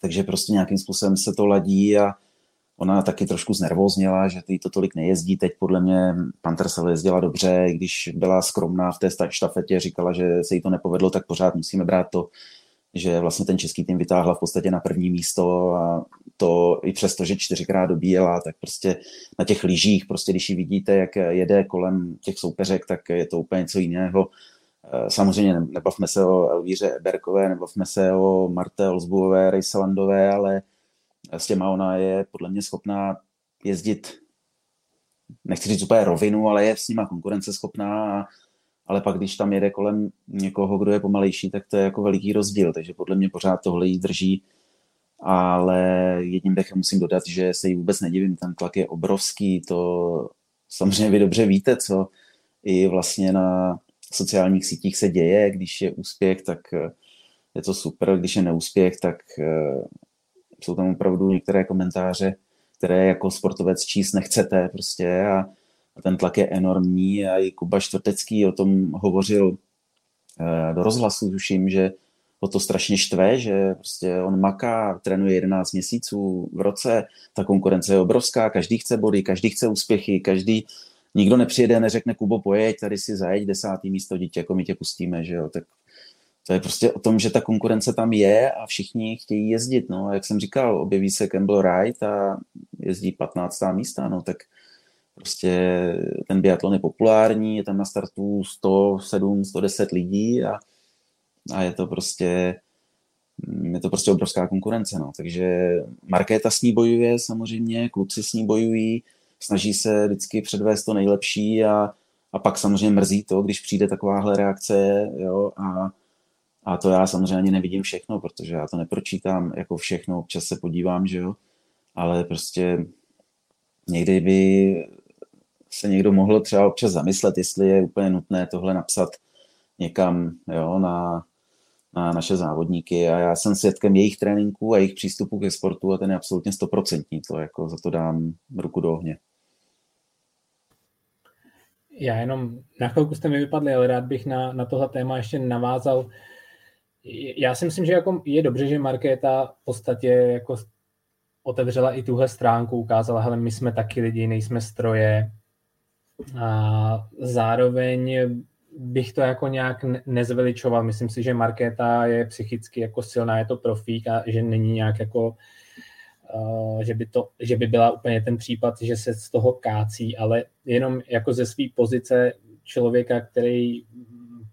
takže prostě nějakým způsobem se to ladí a ona taky trošku znervozněla, že jí to tolik nejezdí. Teď podle mě Pantersel jezdila dobře, i když byla skromná v té štafetě, říkala, že se jí to nepovedlo, tak pořád musíme brát to, že vlastně ten český tým vytáhla v podstatě na první místo a to i přesto, že čtyřikrát dobíjela, tak prostě na těch lyžích, prostě když ji vidíte, jak jede kolem těch soupeřek, tak je to úplně něco jiného. Eh, samozřejmě nebavme se o Elvíře Berkové, nebavme se o Marte Olsbuové, Rejselandové, ale s těma ona je podle mě schopná jezdit, nechci říct úplně rovinu, ale je s nima konkurenceschopná, ale pak když tam jede kolem někoho, kdo je pomalejší, tak to je jako veliký rozdíl, takže podle mě pořád tohle jí drží, ale jedním dechem musím dodat, že se jí vůbec nedivím, ten tlak je obrovský, to samozřejmě vy dobře víte, co i vlastně na sociálních sítích se děje. Když je úspěch, tak eh, je to super, když je neúspěch, tak eh, jsou tam opravdu některé komentáře, které jako sportovec číst nechcete prostě a, ten tlak je enormní a i Kuba Čtvrtecký o tom hovořil eh, do rozhlasu, tuším, že ho to strašně štve, že prostě on maká, trénuje 11 měsíců v roce, ta konkurence je obrovská, každý chce body, každý chce úspěchy, každý nikdo nepřijede a neřekne, Kubo, pojeď, tady si zajeď desátý místo dítě, jako my tě pustíme, že jo, tak to je prostě o tom, že ta konkurence tam je a všichni chtějí jezdit, no, jak jsem říkal, objeví se Campbell Wright a jezdí 15. místa, no, tak prostě ten biatlon je populární, je tam na startu 107, 110 lidí a, a je to prostě je to prostě obrovská konkurence, no. takže Markéta s ní bojuje samozřejmě, kluci s ní bojují, snaží se vždycky předvést to nejlepší a, a pak samozřejmě mrzí to, když přijde takováhle reakce jo, a, A to já samozřejmě ani nevidím všechno, protože já to nepročítám jako všechno, občas se podívám, že jo, ale prostě někdy by se někdo mohl třeba občas zamyslet, jestli je úplně nutné tohle napsat někam jo, na, na naše závodníky a já jsem svědkem jejich tréninků a jejich přístupu ke sportu a ten je absolutně stoprocentní, to jako za to dám ruku do ohně. Já jenom na chvilku jste mi vypadli, ale rád bych na, na tohle téma ještě navázal. Já si myslím, že jako je dobře, že Markéta v podstatě jako otevřela i tuhle stránku, ukázala, hele, my jsme taky lidi, nejsme stroje. A zároveň bych to jako nějak nezveličoval. Myslím si, že Markéta je psychicky jako silná, je to profík a že není nějak jako že by, to, že by byla úplně ten případ, že se z toho kácí, ale jenom jako ze své pozice člověka, který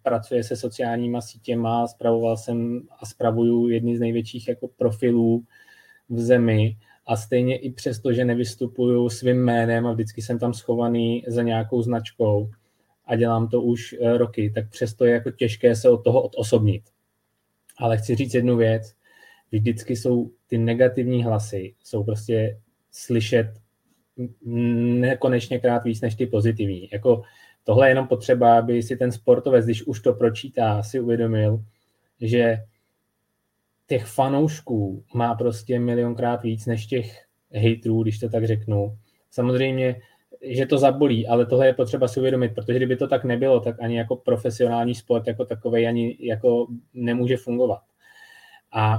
pracuje se sociálníma sítěma, spravoval jsem a spravuju jedny z největších jako profilů v zemi a stejně i přesto, že nevystupuju svým jménem a vždycky jsem tam schovaný za nějakou značkou a dělám to už eh, roky, tak přesto je jako těžké se od toho odosobnit. Ale chci říct jednu věc, vždycky jsou ty negativní hlasy, jsou prostě slyšet nekonečně krát víc než ty pozitivní. Jako tohle je jenom potřeba, aby si ten sportovec, když už to pročítá, si uvědomil, že těch fanoušků má prostě milionkrát víc než těch hejtrů, když to tak řeknu. Samozřejmě, že to zabolí, ale tohle je potřeba si uvědomit, protože kdyby to tak nebylo, tak ani jako profesionální sport jako takový ani jako nemůže fungovat. A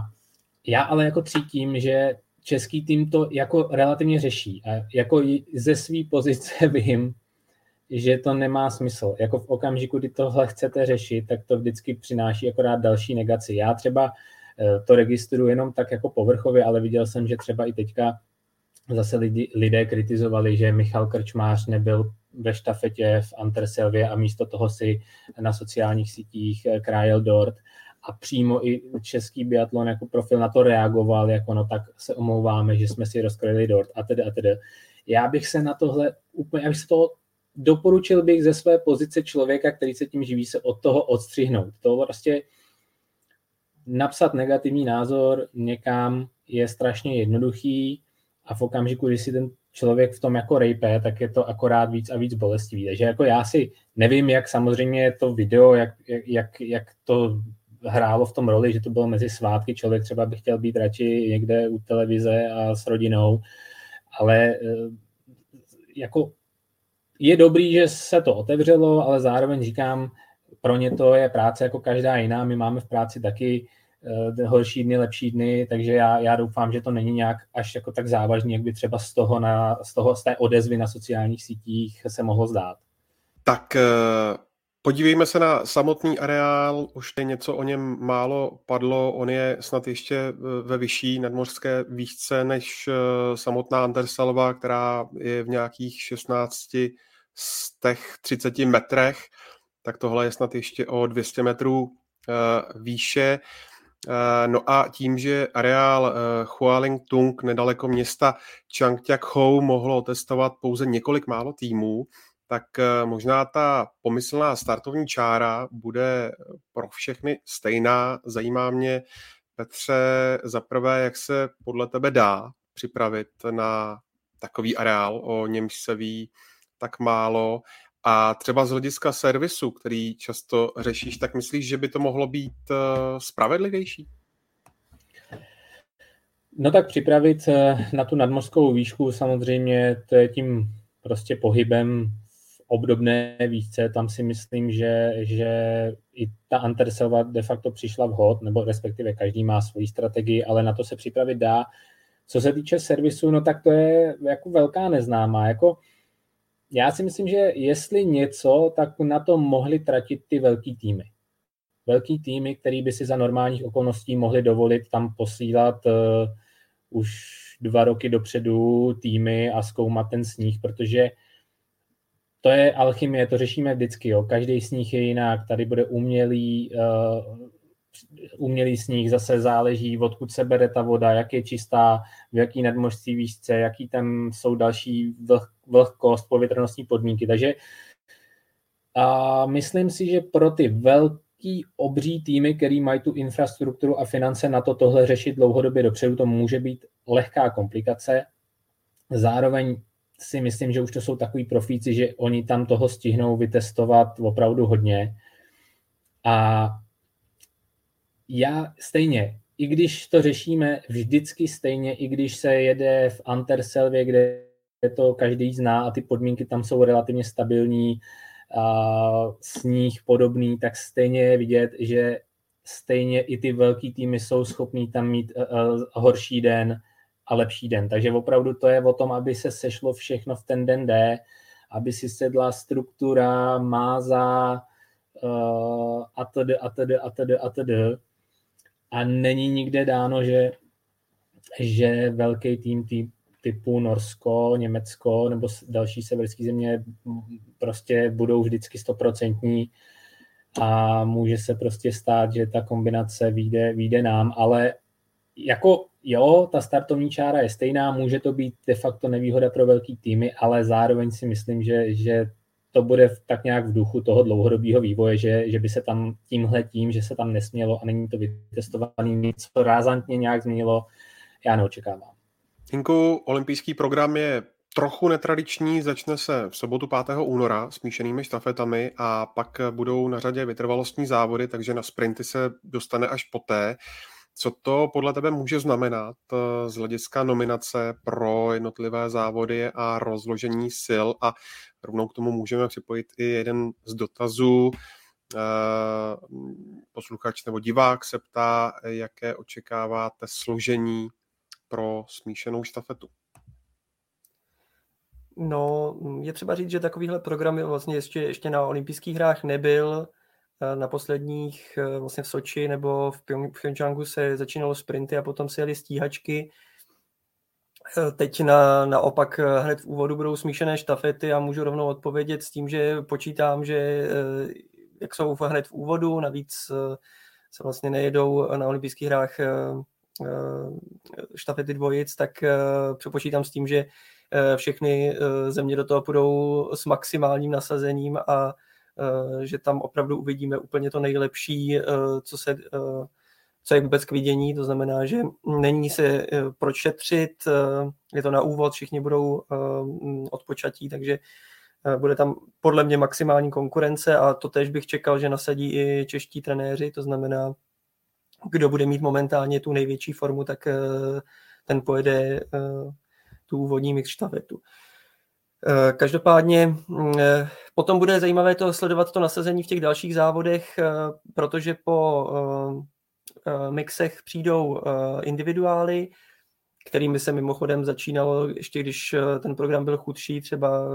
já ale jako cítím, že český tým to jako relativně řeší a jako ze své pozice (laughs) vím, že to nemá smysl. Jako v okamžiku, kdy tohle chcete řešit, tak to vždycky přináší akorát další negaci. Já třeba eh, to registruji jenom tak jako povrchově, ale viděl jsem, že třeba i teďka zase lidi, lidé kritizovali, že Michal Krčmář nebyl ve štafetě v Anterselvě a místo toho si na sociálních sítích eh, krájel dort a přímo i český biatlon jako profil na to reagoval, jako no tak se omlouváme, že jsme si rozkryli dort a tedy a tedy. Já bych se na tohle úplně, já bych se toho doporučil bych ze své pozice člověka, který se tím živí, se od toho odstřihnout. To prostě napsat negativní názor někam je strašně jednoduchý a v okamžiku, kdy si ten člověk v tom jako rejpe, tak je to akorát víc a víc bolestivý. Takže jako já si nevím, jak samozřejmě to video, jak, jak, jak to hrálo v tom roli, že to bylo mezi svátky, člověk třeba by chtěl být radši někde u televize a s rodinou, ale eh, jako je dobrý, že se to otevřelo, ale zároveň říkám, pro ně to je práce jako každá jiná, my máme v práci taky uh, horší dny, lepší dny, takže já, já doufám, že to není nějak až jako tak závažný, jak by třeba z toho, na, z toho z té odezvy na sociálních sítích se mohlo zdát. Tak uh Podívejme se na samotný areál, už je něco o něm málo padlo, on je snad ještě eh, ve vyšší nadmořské výšce než eh, samotná Andersalva, která je v nějakých 16 z těch 30 metrech, tak tohle je snad ještě o 200 metrů eh, výše. No a tím, že areál Hualing Tung nedaleko města Changtiakhou mohlo testovat pouze několik málo týmů, tak eh, možná ta pomyslná startovní čára bude pro všechny stejná. Zajímá mě, Petře, zaprvé, jak se podle tebe dá připravit na takový areál, o němž se ví tak málo. A třeba z hlediska servisu, který často řešíš, tak myslíš, že by to mohlo být eh, spravedlivější? No tak připravit eh, na tu nadmořskou výšku samozřejmě to je tím prostě pohybem obdobné výšce, tam si myslím, že, že i ta Anterselva de facto přišla vhod, nebo respektive každý má svoji strategii, ale na to se připravit dá. Co se týče servisu, no tak to je jako velká neznámá. Jako, já si myslím, že jestli něco, tak na to mohli tratit ty velký týmy. Velký týmy, který by si za normálních okolností mohli dovolit tam posílat uh, už dva roky dopředu týmy a zkoumat ten sníh, protože to je alchymie, to řešíme vždycky. Jo. Každý sníh je jinak, tady bude umělý, uh, umělý sníh, zase záleží, odkud se bere ta voda, jak je čistá, v jaký nadmořství výšce, jaký tam jsou další vlh, vlhkost, povětrnostní podmínky. Takže a myslím si, že pro ty vel, velký obří týmy, který mají tu infrastrukturu a finance na to tohle řešit dlouhodobě dopředu, to může být lehká komplikace. Zároveň si myslím, že už to jsou takový profíci, že oni tam toho stihnou vytestovat opravdu hodně. A já stejně, i když to řešíme vždycky stejně, i když se jede v Anterselvě, kde to každý zná a ty podmínky tam jsou relativně stabilní, a sníh podobný, tak stejně je vidět, že stejně i ty velký týmy jsou schopní tam mít uh, horší den a lepší den. Takže opravdu to je o tom, aby se sešlo všechno v ten den D, aby si sedla struktura, máza uh, a tedy, a tedy, a tedy, a tedy. A není nikde dáno, že, že velký tým tý, typu Norsko, Německo nebo další severské země prostě budou vždycky stoprocentní a může se prostě stát, že ta kombinace vyjde, vyjde nám, ale jako jo, ta startovní čára je stejná, může to být de facto nevýhoda pro velký týmy, ale zároveň si myslím, že, že to bude tak nějak v duchu toho dlouhodobého vývoje, že, že by se tam tímhle tím, že se tam nesmělo a není to vytestovaný, nic rázantně nějak změnilo, já neočekávám. Hinku, olympijský program je trochu netradiční, začne se v sobotu 5. února smíšenými štafetami a pak budou na řadě vytrvalostní závody, takže na sprinty se dostane až poté. Co to podle tebe může znamenat eh, z hlediska nominace pro jednotlivé závody a rozložení sil a rovnou k tomu můžeme připojit i jeden z dotazů. Eh, posluchač nebo divák se ptá, jaké očekáváte složení pro smíšenou štafetu? No, je třeba říct, že takovýhle program vlastně ještě, ještě na olympijských hrách nebyl. Eh, na posledních eh, vlastně v Soči nebo v Pyeongchangu se začínalo sprinty a potom se jeli stíhačky. Eh, teď na, naopak hned v úvodu budou smíšené štafety a můžu rovnou odpovědět s tím, že počítám, že jak jsou hned v úvodu, navíc se vlastně nejedou na olympijských hrách štafety dvojic, tak přepočítám s tím, že všechny země do toho půjdou s maximálním nasazením a že tam opravdu uvidíme úplně to nejlepší, co se co je vůbec k vidění, to znamená, že není se proč šetřit, je to na úvod, všichni budou odpočatí, takže bude tam podle mě maximální konkurence a to tež bych čekal, že nasadí i čeští trenéři, to znamená kdo bude mít momentálně tu největší formu, tak eh, ten pojede eh, tu úvodní mix štafetu. Eh, každopádně mm, potom bude zajímavé to sledovat to nasazení v těch dalších závodech, protože po mixech přijdou individuály, kterými se mimochodem začínalo, ještě když ten program byl chudší, třeba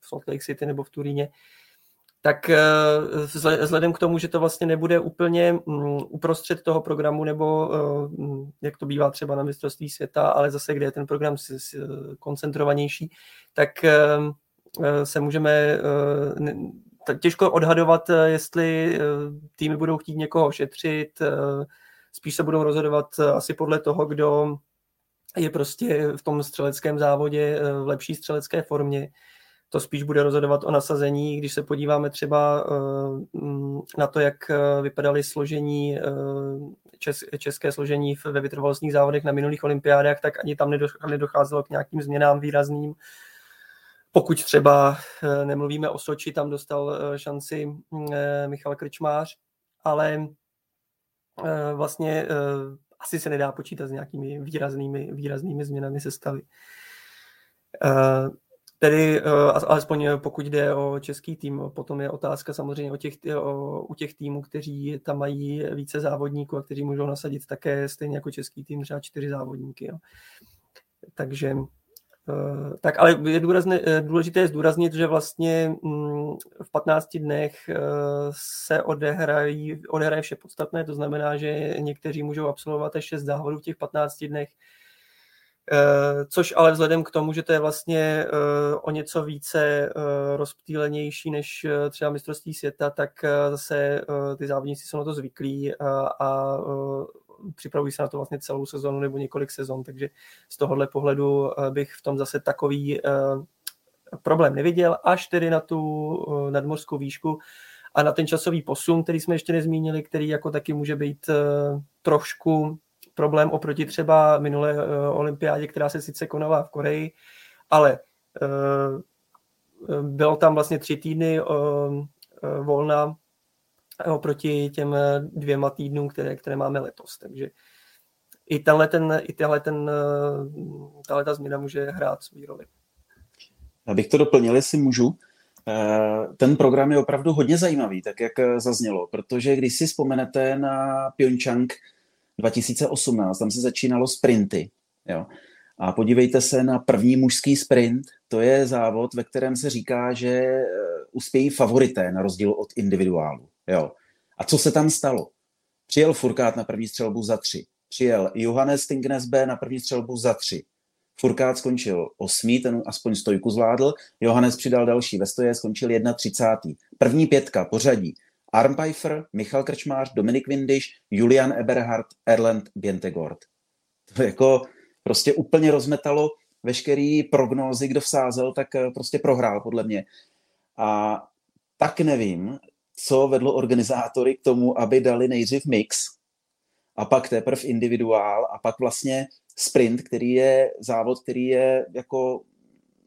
v Salt Lake City nebo v Turíně, tak eh, vzhledem k tomu, že to vlastně nebude úplně mm, uprostřed toho programu, nebo eh, mm, jak to bývá třeba na mistrovství světa, ale zase, kde je ten program koncentrovanější, tak eh, se můžeme těžko odhadovat, jestli týmy budou chtít někoho šetřit, spíš se budou rozhodovat asi podle toho, kdo je prostě v tom střeleckém závodě v lepší střelecké formě to spíš bude rozhodovat o nasazení. Když se podíváme třeba eh, mm, na to, jak eh, vypadaly složení, eh, české složení ve vytrvalostních závodech na minulých olympiádách, tak ani tam nedocházelo k nějakým změnám výrazným. Pokud třeba nemluvíme o Soči, tam dostal šanci Michal Krčmář, ale vlastně asi se nedá počítat s nějakými výraznými, výraznými změnami sestavy. Tedy uh, alespoň pokud jde o český tým, potom je otázka samozřejmě o těch, o, u těch týmů, kteří tam mají více závodníků a kteří můžou nasadit také stejně jako český tým třeba čtyři závodníky. Jo. Takže tak, ale je důrazné, eh, důležité je zdůraznit, že vlastně um, v 15 dnech se odehrají, odehraje vše podstatné, to znamená, že někteří můžou absolvovat až 6 závodů v těch 15 dnech, Eh, což ale vzhledem k tomu, že to je vlastně eh, o něco více eh, rozptýlenější než třeba mistrovství světa, tak zase ty závodníci jsou na to zvyklí a, a připravují se na to vlastně celou sezonu nebo několik sezon, takže z tohohle pohledu bych v tom zase takový problém neviděl, až tedy na tu nadmorskou výšku, a na ten časový posun, který jsme ještě nezmínili, který jako taky může být trošku problém oproti třeba minulé olympiádě, která se sice konala v Koreji, ale bylo tam vlastně tři týdny volna oproti těm dvěma týdnům, které, které máme letos. Takže i tenhle ten, i tenhle ten, tahle ta změna může hrát svůj roli. Abych to doplnil, jestli můžu. Ten program je opravdu hodně zajímavý, tak jak zaznělo, protože když si vzpomenete na Pyeongchang 2018, tam se začínalo sprinty, jo, a podívejte se na první mužský sprint, to je závod, ve kterém se říká, že eh, uspějí favorité na rozdíl od individuálu. Jo. A co se tam stalo? Přijel Furkát na první střelbu za tři. Přijel Johannes Tingnesbe na první střelbu za tři. Furkát skončil osmý, ten aspoň stojku zvládl. Johannes přidal další ve stoje, skončil 31. První pětka pořadí. Armpfeifer, Michal Krčmář, Dominik Windisch, Julian Eberhardt, Erland Bientegord. To jako prostě úplně rozmetalo veškerý prognózy, kdo vsázel, tak eh, prostě prohrál podle mě. A tak nevím, co vedlo organizátory k tomu, aby dali nejdřív mix a pak teprve individuál a pak vlastně sprint, který je závod, který je jako,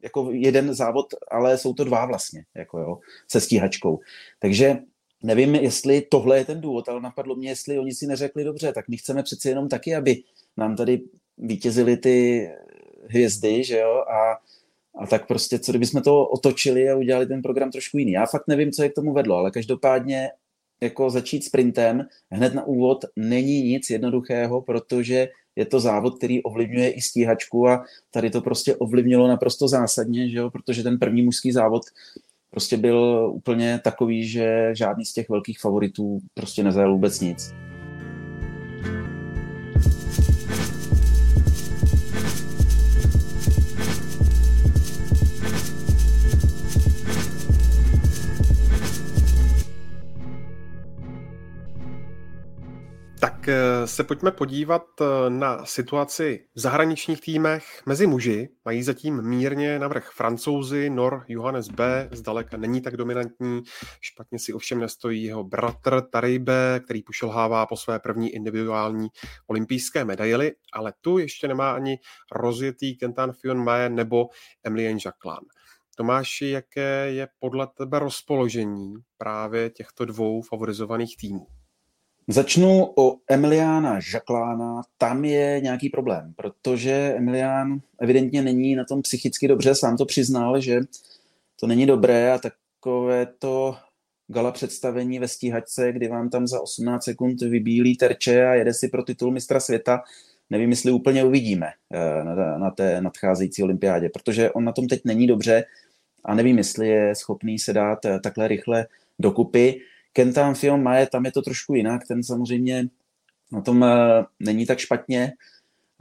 jako jeden závod, ale jsou to dva vlastně, jako jo, se stíhačkou. Takže nevím, jestli tohle je ten důvod, ale napadlo mě, jestli oni si neřekli dobře, tak my chceme přeci jenom taky, aby nám tady vítězily ty hvězdy, že jo, a, a tak prostě, co kdybychom to otočili a udělali ten program trošku jiný. Já fakt nevím, co je k tomu vedlo, ale každopádně jako začít sprintem hned na úvod není nic jednoduchého, protože je to závod, který ovlivňuje i stíhačku a tady to prostě ovlivnilo naprosto zásadně, že jo? protože ten první mužský závod prostě byl úplně takový, že žádný z těch velkých favoritů prostě nezajel vůbec nic. Se pojďme podívat eh, na situaci v zahraničních týmech mezi muži. Mají zatím mírně navrh francouzi, Nor Johannes B. zdaleka není tak dominantní. Špatně si ovšem nestojí jeho bratr Taribe, který pošelhává po své první individuální olympijské medaily, ale tu ještě nemá ani rozjetý Kentan Fion Mae nebo Emilien Jacqueline. Tomáši, jaké je podle tebe rozpoložení právě těchto dvou favorizovaných týmů? Začnu o Emiliana Žaklána. Tam je nějaký problém, protože Emilián evidentně není na tom psychicky dobře, sám to přiznal, že to není dobré a takové to gala představení ve stíhačce, kdy vám tam za 18 sekund vybílí terče a jede si pro titul mistra světa, nevím, jestli úplně uvidíme eh, na, na té nadcházející olympiádě, protože on na tom teď není dobře a nevím, jestli je schopný se dát eh, takhle rychle dokupy. Kentan Fion Maje, tam je to trošku jinak, ten samozřejmě na tom uh, není tak špatně.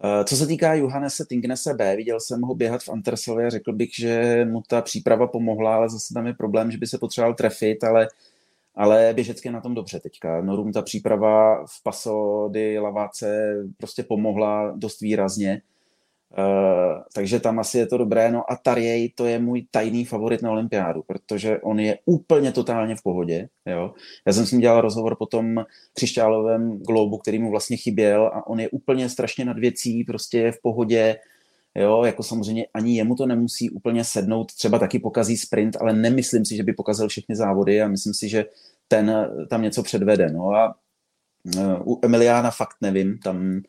Uh, co se týká Johannese Tingnese B, viděl jsem ho běhat v Antersově, řekl bych, že mu ta příprava pomohla, ale zase tam je problém, že by se potřeboval trefit, ale, ale běžecky je na tom dobře teďka. Norum ta příprava v Paso di prostě pomohla dost výrazně. Uh, takže tam asi je to dobré. No a Tarjej, to je můj tajný favorit na olympiádu, protože on je úplně totálně v pohodě. Jo? Já jsem s ním dělal rozhovor po tom křišťálovém globu, který mu vlastně chyběl a on je úplně strašně nad věcí, prostě je v pohodě. Jo, jako samozřejmě ani jemu to nemusí úplně sednout, třeba taky pokazí sprint, ale nemyslím si, že by pokazil všechny závody a myslím si, že ten tam něco předvede. No a uh, u Emiliána fakt nevím, tam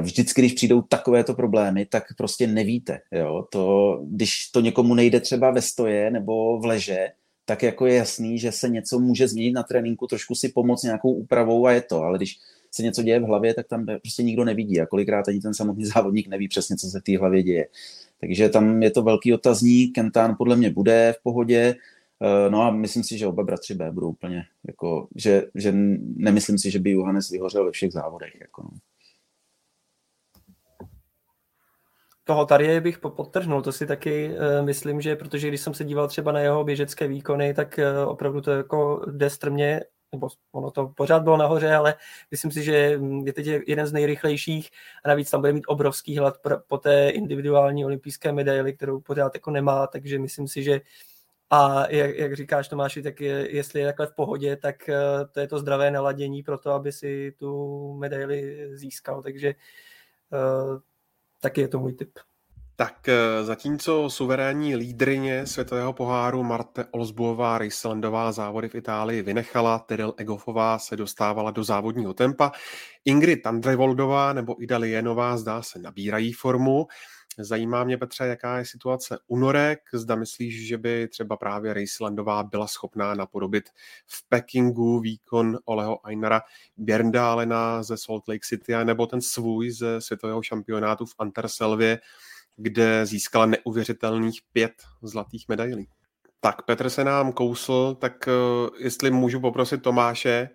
vždycky, když přijdou takovéto problémy, tak prostě nevíte. Jo? To, když to někomu nejde třeba ve stoje nebo v leže, tak jako je jasný, že se něco může změnit na tréninku, trošku si pomoct nějakou úpravou a je to, ale když se něco děje v hlavě, tak tam prostě nikdo nevidí a kolikrát ani ten samotný (laughs) závodník neví přesně, co se v té hlavě děje. Takže tam je to velký otazník, Kentán podle mě bude v pohodě, eh, No a myslím si, že oba bratři B budou úplně, jako, že, že nemyslím si, že by Johannes vyhořel ve všech závodech. Jako no. Toho tady bych podtrhnul, to si taky uh, myslím, že protože když jsem se díval třeba na jeho běžecké výkony, tak uh, opravdu to jako jde strmě, nebo ono to pořád bylo nahoře, ale myslím si, že je teď jeden z nejrychlejších a navíc tam bude mít obrovský hlad po té individuální olympijské medaili, kterou pořád jako nemá, takže myslím si, že A jak, jak říkáš Tomáši, tak je, jestli je takhle v pohodě, tak eh, to je to zdravé naladění pro to, aby si tu medaili získal. Takže uh, taky je to můj tip. Tak eh, zatímco suverénní lídrině světového poháru Marte Olsbuová Ryslandová závody v Itálii vynechala, Tyrell Egofová se dostávala do závodního tempa, Ingrid Andrevoldová nebo Ida Lienová zdá se nabírají formu. Zajímá mě, Petře, jaká je situace u Norek. Zda myslíš, že by třeba právě Rejslandová byla schopná napodobit v Pekingu výkon Oleho Einara Bjerndálena ze Salt Lake City nebo ten svůj ze světového šampionátu v Anterselvě, kde získala neuvěřitelných pět zlatých medailí. Tak Petr se nám kousl, tak eh, jestli můžu poprosit Tomáše,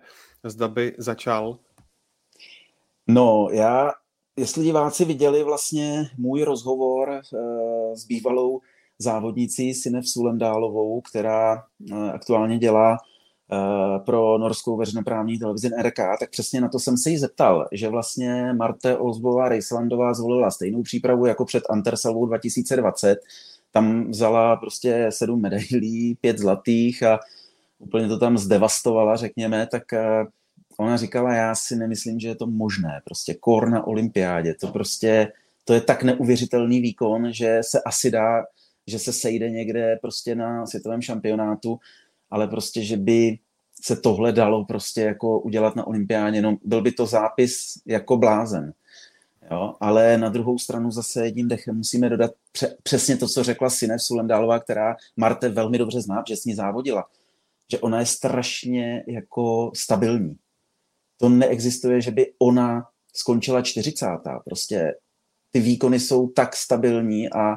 zda by začal. No, já jestli diváci viděli vlastně můj rozhovor uh, s bývalou závodnicí Sinev Sulendálovou, která uh, aktuálně dělá uh, pro norskou veřejnoprávní televizi NRK, tak přesně na to jsem se jí zeptal, že vlastně Marte Olsbová Rejslandová zvolila stejnou přípravu jako před Antersalvou 2020. Tam vzala prostě sedm medailí, pět zlatých a úplně to tam zdevastovala, řekněme, tak ona říkala, já si nemyslím, že je to možné. Prostě kor na olympiádě, to prostě, to je tak neuvěřitelný výkon, že se asi dá, že se sejde někde prostě na světovém šampionátu, ale prostě, že by se tohle dalo prostě jako udělat na olympiádě, no byl by to zápis jako blázen. Jo? Ale na druhou stranu zase jedním dechem musíme dodat pře- přesně to, co řekla Sinev Sulendálová, která Marte velmi dobře zná, že s ní závodila. Že ona je strašně jako stabilní to neexistuje, že by ona skončila 40. Prostě ty výkony jsou tak stabilní a,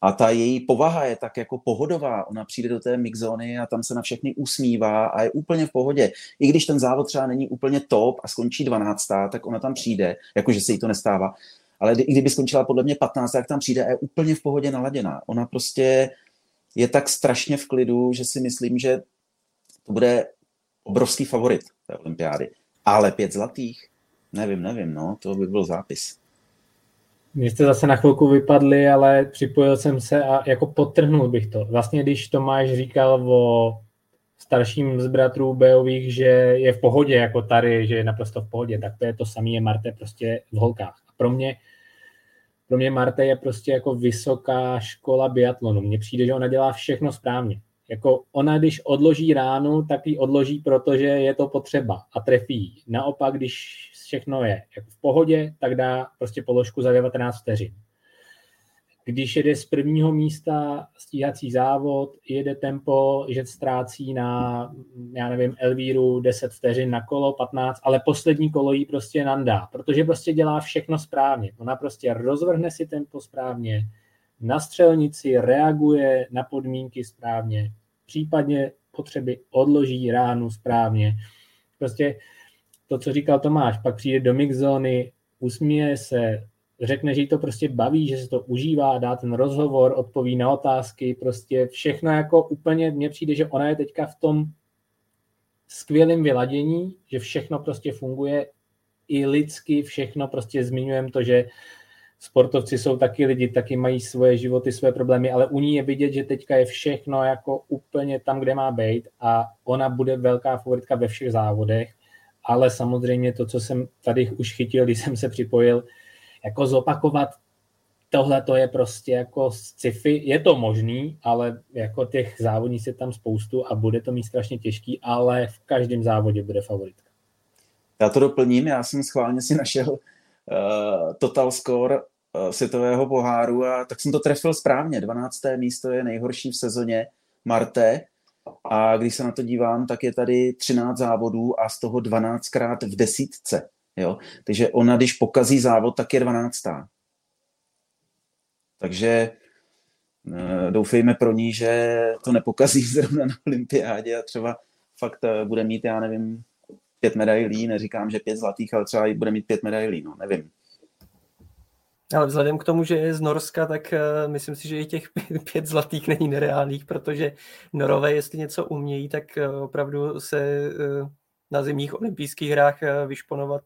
a ta její povaha je tak jako pohodová. Ona přijde do té mixzóny a tam se na všechny usmívá a je úplně v pohodě. I když ten závod třeba není úplně top a skončí 12. tak ona tam přijde, jakože se jí to nestává. Ale i kdyby skončila podle mě 15, tak tam přijde a je úplně v pohodě naladěná. Ona prostě je tak strašně v klidu, že si myslím, že to bude obrovský favorit té olympiády. Ale pět zlatých? Nevím, nevím, no, to by byl zápis. Vy jste zase na chvilku vypadli, ale připojil jsem se a jako potrhnul bych to. Vlastně, když Tomáš říkal o starším z bratrů Beových, že je v pohodě, jako tady, že je naprosto v pohodě, tak to je to samé, je Marte prostě v holkách. A pro mě, pro mě Marte je prostě jako vysoká škola biatlonu. Mně přijde, že ona dělá všechno správně. Jako ona, když odloží ránu, tak ji odloží, protože je to potřeba a trefí. Naopak, když všechno je jako v pohodě, tak dá prostě položku za 19 vteřin. Když jede z prvního místa stíhací závod, jede tempo, že ztrácí na, já nevím, Elvíru 10 vteřin na kolo, 15, ale poslední kolo jí prostě nandá, protože prostě dělá všechno správně. Ona prostě rozvrhne si tempo správně, na střelnici reaguje na podmínky správně, případně potřeby odloží ránu správně. Prostě to, co říkal Tomáš, pak přijde do mixzóny, usměje se, řekne, že jí to prostě baví, že se to užívá, dá ten rozhovor, odpoví na otázky, prostě všechno jako úplně, mně přijde, že ona je teďka v tom skvělém vyladění, že všechno prostě funguje i lidsky, všechno prostě zmiňujeme to, že sportovci jsou taky lidi, taky mají svoje životy, svoje problémy, ale u ní je vidět, že teďka je všechno jako úplně tam, kde má být a ona bude velká favoritka ve všech závodech, ale samozřejmě to, co jsem tady už chytil, když jsem se připojil, jako zopakovat tohle to je prostě jako sci-fi, je to možný, ale jako těch závodníků je tam spoustu a bude to mít strašně těžký, ale v každém závodě bude favoritka. Já to doplním, já jsem schválně si našel uh, total score světového poháru a tak jsem to trefil správně. 12. místo je nejhorší v sezóně Marte a když se na to dívám, tak je tady 13 závodů a z toho 12 krát v desítce. Jo? Takže ona, když pokazí závod, tak je 12. Takže eh, doufejme pro ní, že to nepokazí (laughs) zrovna na olympiádě a třeba fakt eh, bude mít, já nevím, pět medailí, neříkám, že pět zlatých, ale třeba i bude mít pět medailí, no nevím. Ale vzhledem k tomu, že je z Norska, tak uh, myslím si, že i těch (laughs) pět zlatých není nereálných, protože Norové, jestli něco umějí, tak uh, opravdu se uh, na zimních olympijských hrách vyšponovat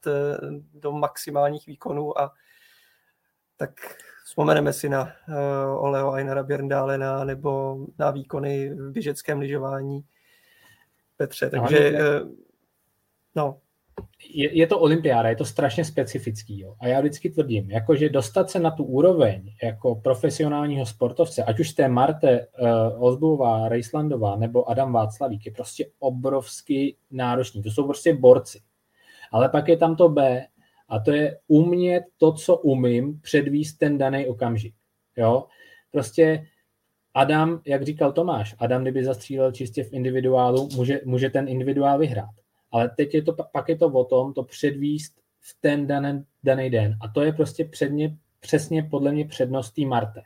do maximálních výkonů a tak vzpomeneme si na uh, Oleho Einara Bjerndálena nebo na výkony v běžeckém lyžování Petře, takže uh, no, je, je to olympiáda, je to strašně specifický. Jo. A já vždycky tvrdím, jakože dostat se na tu úroveň jako profesionálního sportovce, ať už jste Marte uh, Ozbová, Rejslandová nebo Adam Václavík, je prostě obrovsky náročný. To jsou prostě borci. Ale pak je tam to B, a to je umět to, co umím, předvíst ten daný okamžik. Jo? Prostě Adam, jak říkal Tomáš, Adam, kdyby zastřílel čistě v individuálu, může, může ten individuál vyhrát. Ale teď je to, pak je to o tom, to předvíst v ten daný, daný den. A to je prostě předně, přesně podle mě přednost té Marte.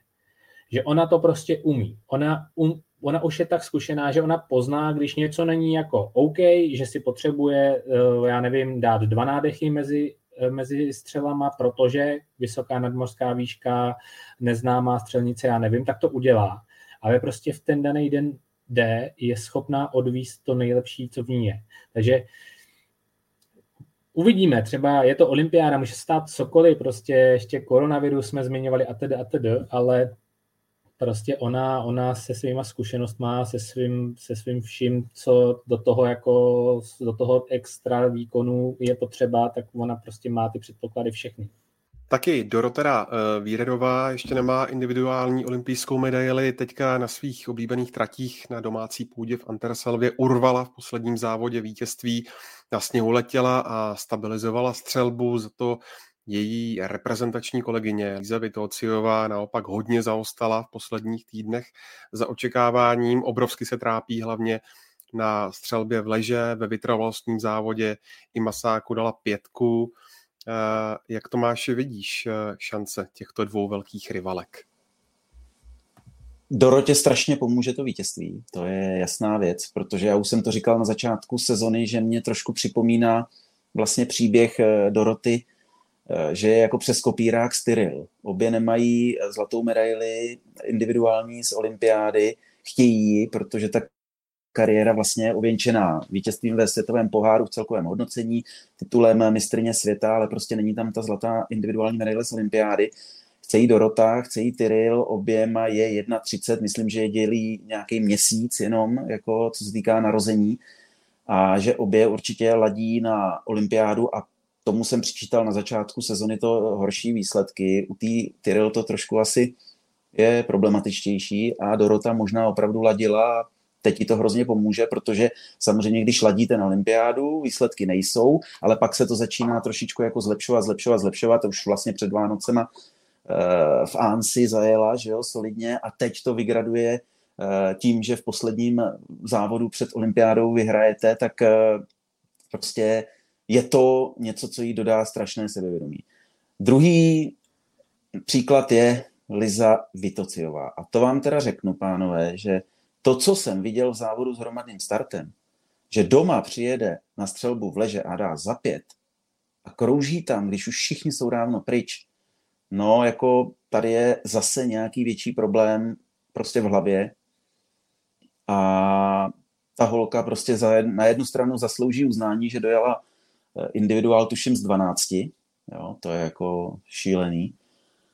Že ona to prostě umí. Ona, um, ona už je tak zkušená, že ona pozná, když něco není jako OK, že si potřebuje, eh, já nevím, dát dva nádechy mezi, eh, mezi střelama, protože vysoká nadmořská výška, neznámá střelnice, já nevím, tak to udělá. Ale prostě v ten daný den jde, je schopná odvíst to nejlepší, co v ní je. Takže uvidíme, třeba je to olympiáda, může stát cokoliv, prostě ještě koronavirus jsme zmiňovali a tedy a tedy, ale prostě ona, ona se svýma zkušenostma, se svým, se svým vším, co do toho jako, do toho extra výkonu je potřeba, tak ona prostě má ty předpoklady všechny. Taky Dorotera uh, Víredová ještě nemá individuální olympijskou medaili, teďka na svých oblíbených tratích na domácí půdě v Antersalvě urvala v posledním závodě vítězství, na sněhu letěla a stabilizovala střelbu, za to její reprezentační kolegyně Líza Vitociová naopak hodně zaostala v posledních týdnech za očekáváním, obrovsky se trápí hlavně na střelbě v leže, ve vytrvalostním závodě i Masáku dala pětku, Eh, jak to máš vidíš eh, šance těchto dvou velkých rivalek? Dorotě strašně pomůže to vítězství, to je jasná věc, protože já už jsem to říkal na začátku sezony, že mě trošku připomíná vlastně příběh eh, Doroty, že je jako přes kopírák Styril. Obě nemají zlatou medaili individuální z olympiády, chtějí protože tak kariéra vlastně ověnčená vítězstvím ve světovém poháru v celkovém hodnocení, titulem mistrně světa, ale prostě není tam ta zlatá individuální medaile z olympiády. Chce jí Dorota, chce jí Tyril, oběma je 1,30, myslím, že je dělí nějaký měsíc jenom, jako co se týká narození a že obě určitě ladí na olympiádu a tomu jsem přičítal na začátku sezony to horší výsledky. U té Tyril to trošku asi je problematičtější a Dorota možná opravdu ladila teď ti to hrozně pomůže, protože samozřejmě, když ladíte na olympiádu, výsledky nejsou, ale pak se to začíná trošičku jako zlepšovat, zlepšovat, zlepšovat. Už vlastně před Vánocema uh, v Ansi zajela, že jo, solidně a teď to vygraduje uh, tím, že v posledním závodu před olympiádou vyhrajete, tak uh, prostě je to něco, co jí dodá strašné sebevědomí. Druhý příklad je Liza Vitociová. A to vám teda řeknu, pánové, že to, co jsem viděl v závodu s hromadným startem, že doma přijede na střelbu v leže a dá za pět a krouží tam, když už všichni jsou dávno pryč, no jako tady je zase nějaký větší problém prostě v hlavě a ta holka prostě za jed, na jednu stranu zaslouží uznání, že dojela eh, individuál tuším z 12, jo, to je jako šílený.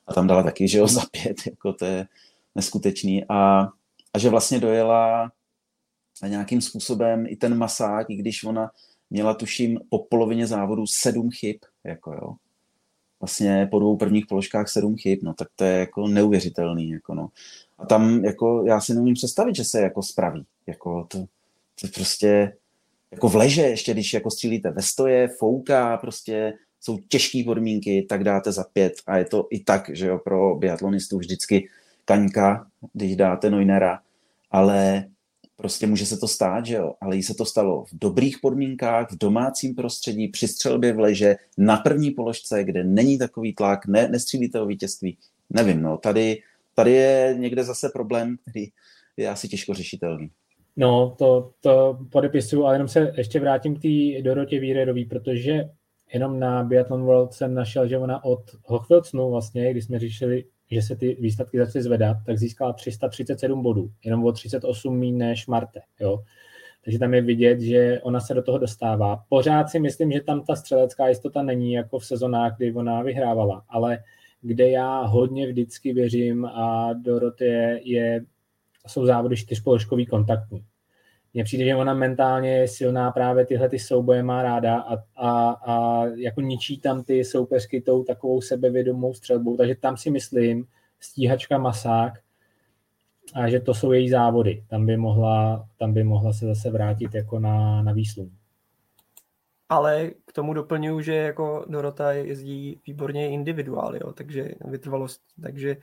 A tam dala taky, že jo, (laughs) za pět, jako to je neskutečný. A že vlastně dojela nějakým způsobem i ten masák, i když ona měla, tuším, po polovině závodu sedm chyb, jako jo. Vlastně po dvou prvních položkách sedm chyb, no tak to je jako neuvěřitelný, jako no. A tam, jako, já si nemůžu představit, že se jako spraví, jako to, to prostě, jako v leže, ještě když jako střílíte ve stoje, fouká, prostě jsou těžké podmínky, tak dáte za pět a je to i tak, že jo, pro biatlonistů vždycky kaňka, když dáte Neunera, ale prostě může se to stát, že jo, ale jí se to stalo v dobrých podmínkách, v domácím prostředí, při střelbě v leže, na první položce, kde není takový tlak, ne, nestřílíte o vítězství. Nevím, no, tady, tady je někde zase problém, který je asi těžko řešitelný. No, to, to podepisuju, ale jenom se ještě vrátím k té Dorotě Víredový, protože jenom na Biathlon World jsem našel, že ona od Hochfilcnu vlastně, když jsme řešili že se ty výsledky začaly zvedat, tak získala 337 bodů, jenom o 38 méně než Marte. Jo? Takže tam je vidět, že ona se do toho dostává. Pořád si myslím, že tam ta střelecká jistota není jako v sezonách, kdy ona vyhrávala, ale kde já hodně vždycky věřím a Dorotie je, jsou závody čtyřpoložkový kontaktní. Mně přijde, že ona mentálně je silná, právě tyhle ty souboje má ráda a, a, a jako ničí tam ty soupeřky tou takovou sebevědomou střelbou, takže tam si myslím, stíhačka Masák, a že to jsou její závody. Tam by mohla, tam by mohla se zase vrátit jako na, na výslum. Ale k tomu doplňuju, že jako Dorota jezdí výborně individuály, jo, takže vytrvalost, takže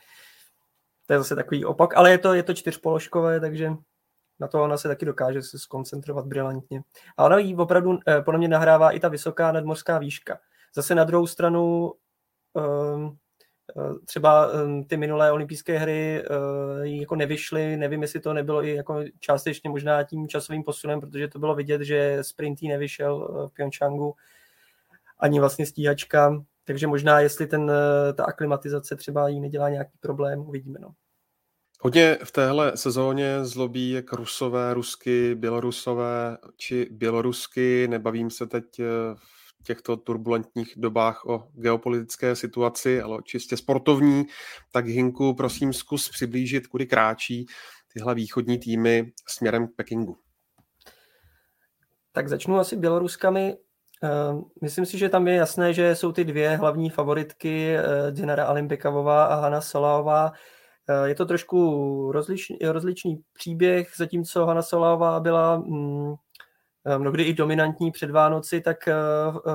to je zase takový opak, ale je to, je to čtyřpoložkové, takže na to ona se taky dokáže se skoncentrovat brilantně. A ona jí opravdu eh, podle mě nahrává i ta vysoká nadmořská výška. Zase na druhou stranu um, třeba um, ty minulé olympijské hry uh, jako nevyšly, nevím, jestli to nebylo i jako částečně možná tím časovým posunem, protože to bylo vidět, že sprint nevyšel uh, v Pyeongchangu, ani vlastně stíhačka, takže možná jestli ten, ta aklimatizace třeba jí nedělá nějaký problém, uvidíme. No. Hodně v téhle sezóně zlobí jak rusové, rusky, bělorusové či bělorusky. Nebavím se teď eh, v těchto turbulentních dobách o geopolitické situaci, ale čistě sportovní. Tak Hinku, prosím, zkus přiblížit, kudy kráčí tyhle východní týmy směrem k Pekingu. Tak začnu asi Běloruskami. Eh, myslím si, že tam je jasné, že jsou ty dvě hlavní favoritky, eh, Dinara Alimbekavová a Hanna Saláová. Eh, je to trošku rozličný, rozličný příběh, zatímco Hanna Soláva byla mm, eh, mnohdy i dominantní před Vánoci, tak eh,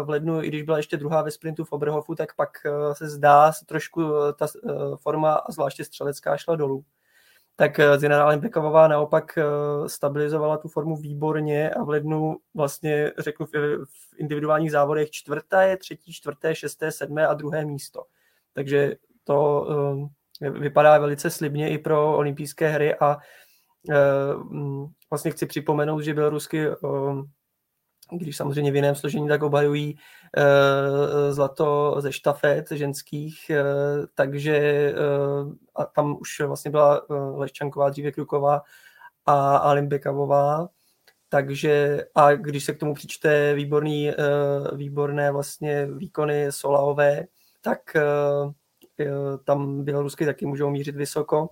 v lednu, i když byla ještě druhá ve sprintu v Oberhofu, tak pak se zdá trošku ta forma a zvláště střelecká šla dolů. Tak Zina Alimbeková naopak stabilizovala tu formu výborně a v lednu vlastně řeknu v individuálních závodech čtvrté, třetí, čtvrté, šesté, sedmé a druhé místo. Takže to vypadá velice slibně i pro olympijské hry a e, vlastně chci připomenout, že bělorusky když samozřejmě v jiném složení tak obhajují e, zlato ze štafet ženských, takže a tam už vlastně byla Leščanková, dříve Kruková a Alimbekavová, takže a když se k tomu přičte výborný, výborné vlastně výkony Solaové, tak Eh, tam bělorusky taky můžou mířit vysoko.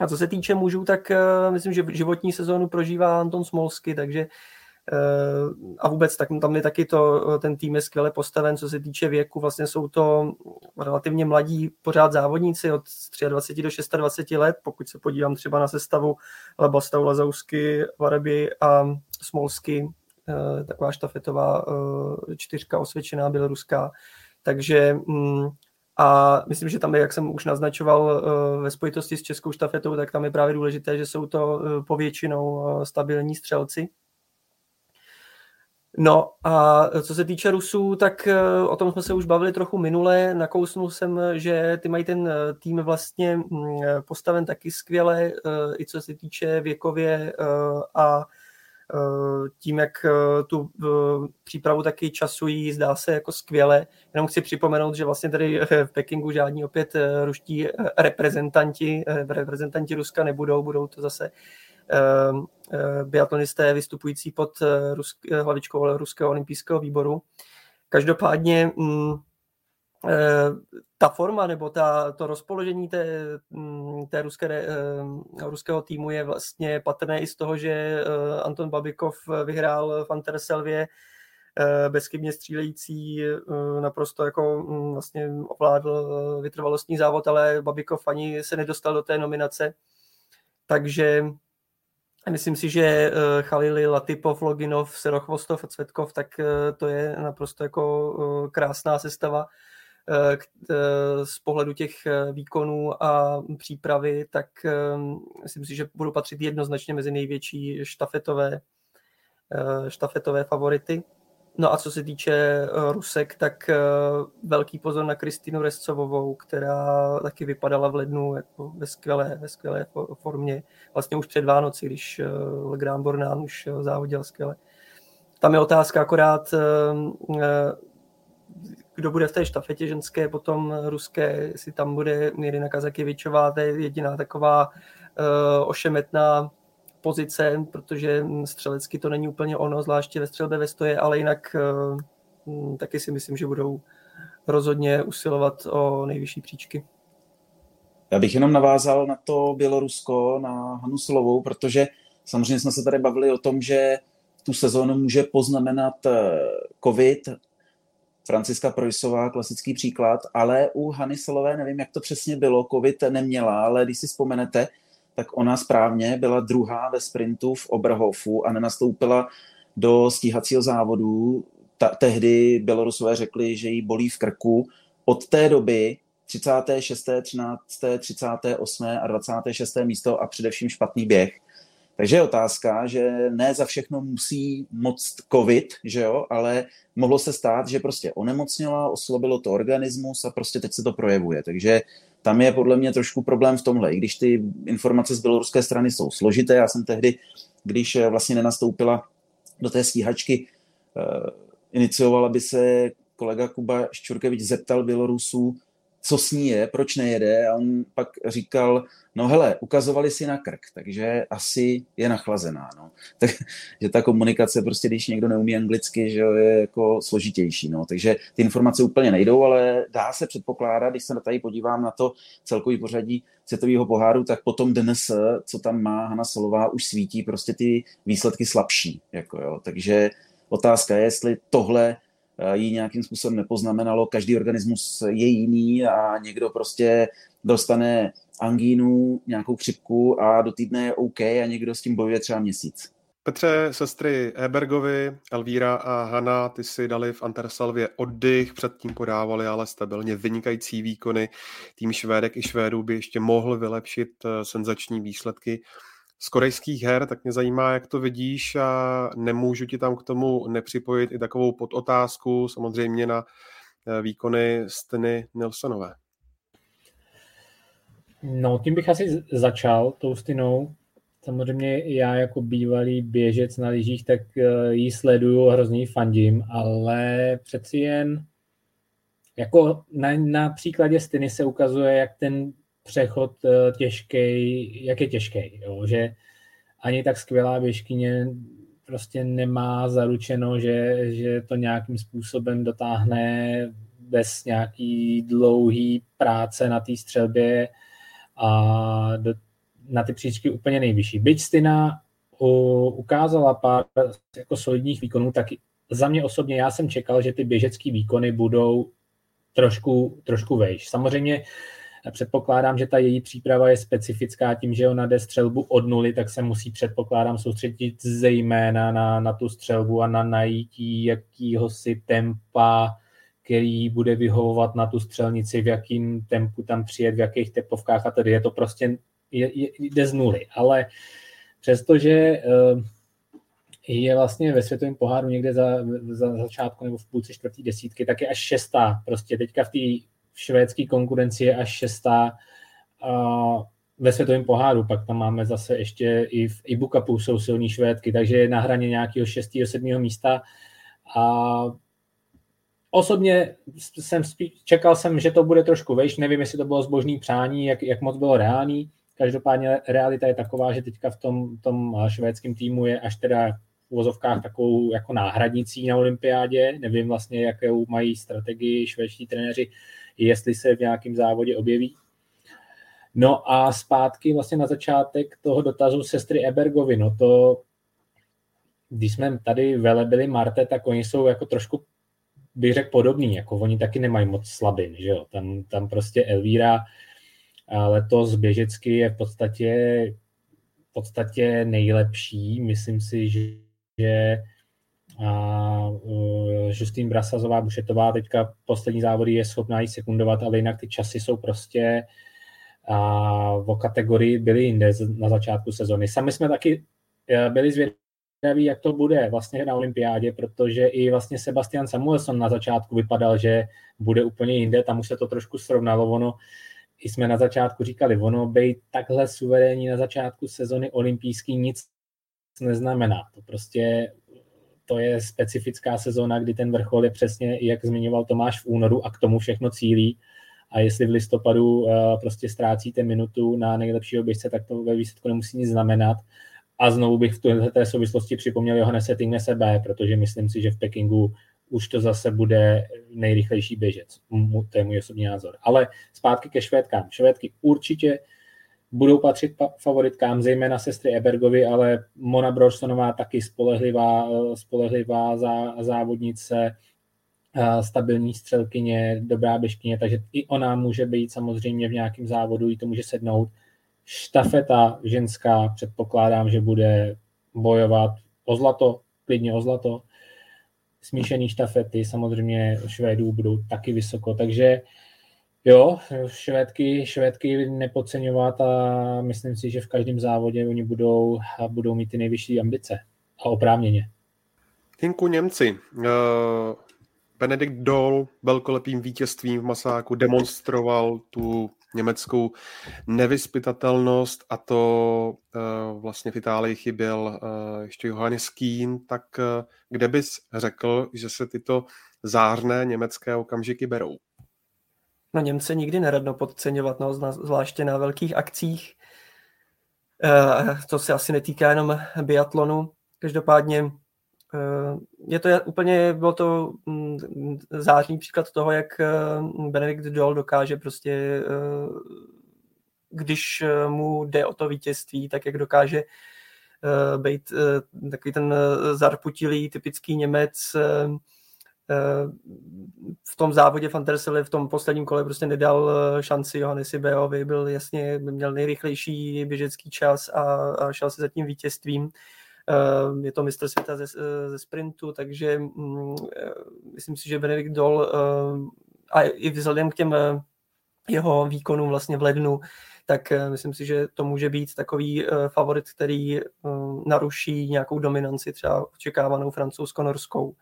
A co se týče mužů, tak eh, myslím, že životní sezónu prožívá Anton Smolsky, takže eh, a vůbec tak, tam je taky to, ten tým je skvěle postaven, co se týče věku, vlastně jsou to relativně mladí pořád závodníci od 23 do 26 let, pokud se podívám třeba na sestavu Labastau, Lazausky, Varaby a Smolsky, taková štafetová čtyřka osvědčená běloruská, takže mm, a myslím, že tam jak jsem už naznačoval eh, ve spojitosti s českou štafetou, tak tam je právě důležité, že jsou to eh, povětšinou eh, stabilní střelci. No a co se týče Rusů, tak o tom jsme se už bavili trochu minule. Nakousnul jsem, že ty mají ten tým vlastně mm, postaven taky skvěle, i co se týče věkově a tím, jak eh, tu eh, přípravu taky časují, zdá se jako skvěle. Jenom chci připomenout, že vlastně tady v Pekingu žádní opět ruští reprezentanti, reprezentanti Ruska nebudou, budou to zase biatlonisté vystupující pod hlavičkou Ruského olympijského výboru. Každopádně mm, Eh, ta forma nebo ta, to rozpoložení té, mm, té ruské, eh, ruského týmu je vlastně patrné i z toho, že eh, Anton Babikov vyhrál v Anterselvě bezchybně střílející, naprosto jako mm, vlastně ovládl vytrvalostní závod, ale Babikov ani se nedostal do té nominace. Takže myslím si, že Chalili, Latipov, Loginov, Serochvostov a Cvetkov, tak to je naprosto jako krásná sestava Eh, eh, z pohledu těch eh, výkonů a přípravy, tak myslím si, že budou patřit jednoznačně mezi největší štafetové, štafetové favority. No a co se týče Rusek, tak velký pozor na Kristýnu Rescovovou, která taky vypadala v lednu jako ve skvělé, ve skvělé formě. Vlastně už před Vánoci, když Legrand Bornán už závodil skvěle. Tam je otázka akorát, kdo bude v té štafetě ženské, potom ruské, jestli tam bude Mirina Kazakevičová, to je jediná taková uh, ošemetná pozice, protože střelecky to není úplně ono, zvláště ve střelbě ve stoje, ale jinak uh, taky si myslím, že budou rozhodně usilovat o nejvyšší příčky. Já bych jenom navázal na to Bělorusko, na Hanu Slovou, protože samozřejmě jsme se tady bavili o tom, že tu sezónu může poznamenat eh, covid, Franciska Projsová, klasický příklad, ale u Hany Solové nevím, jak to přesně bylo, covid neměla, ale když si vzpomenete, tak ona správně byla druhá ve sprintu v Oberhofu a nenastoupila do stíhacího závodu. Ta, tehdy Bělorusové řekli, že jí bolí v krku. Od té doby 36., 13., 38. a 26. místo a především špatný běh. Takže je otázka, že ne za všechno musí moc covid, že jo, ale mohlo se stát, že prostě onemocněla, oslabilo to organismus a prostě teď se to projevuje. Takže tam je podle mě trošku problém v tomhle, i když ty informace z běloruské strany jsou složité. Já jsem tehdy, když vlastně nenastoupila do té stíhačky, uh, inicioval, aby se kolega Kuba Ščurkevič zeptal Bělorusů, co s ní je, proč nejede a on pak říkal, no hele, ukazovali si na krk, takže asi je nachlazená, no. (laughs) Takže ta komunikace prostě, když někdo neumí anglicky, že je jako složitější, no. Takže ty informace úplně nejdou, ale dá se předpokládat, když se tady podívám na to celkový pořadí světového poháru, tak potom dnes, co tam má Hana Solová, už svítí prostě ty výsledky slabší, jako jo. Takže otázka je, jestli tohle Eh, jí nějakým způsobem nepoznamenalo. Každý organismus je jiný a někdo prostě dostane angínu, nějakou chřipku a do týdne je OK a někdo s tím bojuje třeba měsíc. Petře, sestry Ebergovi, Elvíra a Hanna, ty si dali v Antersalvě oddych, předtím podávali ale stabilně vynikající výkony. Tým Švédek i Švédů by ještě mohl vylepšit eh, senzační výsledky z korejských her, tak mě zajímá, jak to vidíš a nemůžu ti tam k tomu nepřipojit i takovou podotázku, samozřejmě na eh, výkony Steny Nilsonové. No, tím bych asi začal, tou Stinou. Samozřejmě já jako bývalý běžec na lyžích, tak eh, ji sleduju, hrozně fandím, ale přeci jen jako na, na příkladě Stiny se ukazuje, jak ten přechod eh, těžký, jak je těžký, jo? že ani tak skvělá běžkyně prostě nemá zaručeno, že, že to nějakým způsobem dotáhne bez nějaký dlouhý práce na té střelbě a do, na ty příčky úplně nejvyšší. Byť Stina ukázala pár jako solidních výkonů, tak za mě osobně já jsem čekal, že ty běžecké výkony budou trošku, trošku vejš. Samozřejmě Předpokládám, že ta její příprava je specifická tím, že ona jde střelbu od nuly, tak se musí předpokládám soustředit zejména na, na tu střelbu a na najítí jakýhosi tempa, který bude vyhovovat na tu střelnici, v jakým tempu tam přijet, v jakých tepovkách a tedy je to prostě, je, je, jde z nuly. Ale přestože eh, je vlastně ve světovém poháru někde za, za začátku nebo v půlce čtvrtý desítky, tak je až šestá. Prostě teďka v té v švédské konkurenci je až šestá a ve světovém poháru, pak tam máme zase ještě i v Cupu jsou silní švédky, takže je na hraně nějakého šestého, sedmého místa. A osobně jsem spí, čekal jsem, že to bude trošku vejš, nevím, jestli to bylo zbožný přání, jak, jak moc bylo reálný, každopádně realita je taková, že teďka v tom, tom švédském týmu je až teda v uvozovkách takovou jako náhradnicí na olympiádě, nevím vlastně, jakou mají strategii švédští trenéři, jestli se v nějakém závodě objeví. No a zpátky vlastně na začátek toho dotazu sestry Ebergovi, no to, když jsme tady velebili Marte, tak oni jsou jako trošku, bych řekl, podobný, jako oni taky nemají moc slabin, že jo, tam, tam prostě Elvíra letos běžecky je v podstatě, v podstatě nejlepší, myslím si, že, že a uh, Justýn Brasazová Bušetová teďka poslední závody je schopná jí sekundovat, ale jinak ty časy jsou prostě a o kategorii byly jinde na začátku sezony. Sami jsme taky e, byli zvědaví, jak to bude vlastně na olympiádě, protože i vlastně Sebastian Samuelson na začátku vypadal, že bude úplně jinde, tam už se to trošku srovnalo, ono i jsme na začátku říkali, ono být takhle suverénní na začátku sezony olympijský nic neznamená. To prostě to je specifická sezóna, kdy ten vrchol je přesně, jak zmiňoval Tomáš v únoru a k tomu všechno cílí. A jestli v listopadu uh, prostě ztrácíte minutu na nejlepšího běžce, tak to ve výsledku nemusí nic znamenat. A znovu bych v této souvislosti připomněl Johannese Tingnese B, protože myslím si, že v Pekingu už to zase bude nejrychlejší běžec. To je můj osobní názor. Ale zpátky ke švédkám. Švédky určitě budou patřit favoritkám, zejména sestry Ebergovi, ale Mona Brorsonová taky spolehlivá, spolehlivá závodnice, stabilní střelkyně, dobrá běžkyně, takže i ona může být samozřejmě v nějakém závodu, i to může sednout. Štafeta ženská, předpokládám, že bude bojovat o zlato, klidně o zlato. Smíšený štafety samozřejmě Švédů budou taky vysoko, takže jo, švédky, švédky nepodceňovat a myslím si, že v každém závodě oni budou, budou mít ty nejvyšší ambice a oprávněně. Tinku Němci. Uh Benedikt Doll velkolepým vítězstvím v Masáku demonstroval tu německou nevyspytatelnost a to uh, vlastně v Itálii chyběl uh, ještě Johannes Keen, tak uh, kde bys řekl, že se tyto zářné německé okamžiky berou? No Němce nikdy neradno podceňovat, no, zvláště na velkých akcích. To se asi netýká jenom biatlonu. Každopádně Eh, je to úplně, bylo to mm, zářný příklad toho, jak eh, Benedikt Doll dokáže prostě, když mu jde o to vítězství, tak jak dokáže být takový ten zarputilý, typický Němec, v tom závodě Fantersely v tom posledním kole prostě nedal šanci Johannesi Beovi, byl jasně, měl nejrychlejší běžecký čas a, a šel se za tím vítězstvím. Ehm, je to mistr světa ze, ze sprintu, takže mm, eh, myslím si, že Benedikt Dol a i vzhledem k těm eh, jeho výkonům vlastně v lednu, tak eh, myslím si, že to může být takový favorit, který naruší nějakou dominanci třeba očekávanou francouzsko-norskou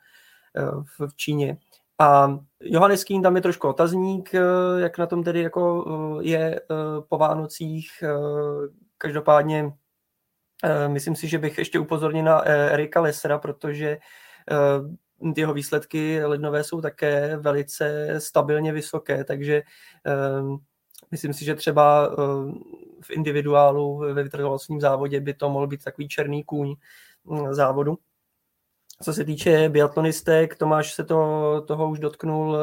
v Číně. A Johannes Kín tam je trošku otazník, jak na tom tedy jako je po Vánocích. Každopádně Eh, myslím si, že bych ještě upozornil na eh, Erika Lesera, protože eh, jeho výsledky lednové jsou také velice stabilně vysoké, takže myslím si, že třeba v individuálu ve vytrvalostním závodě by to mohl být takový černý kůň mm, závodu. Co se týče biatlonistek, Tomáš se to, toho už dotknul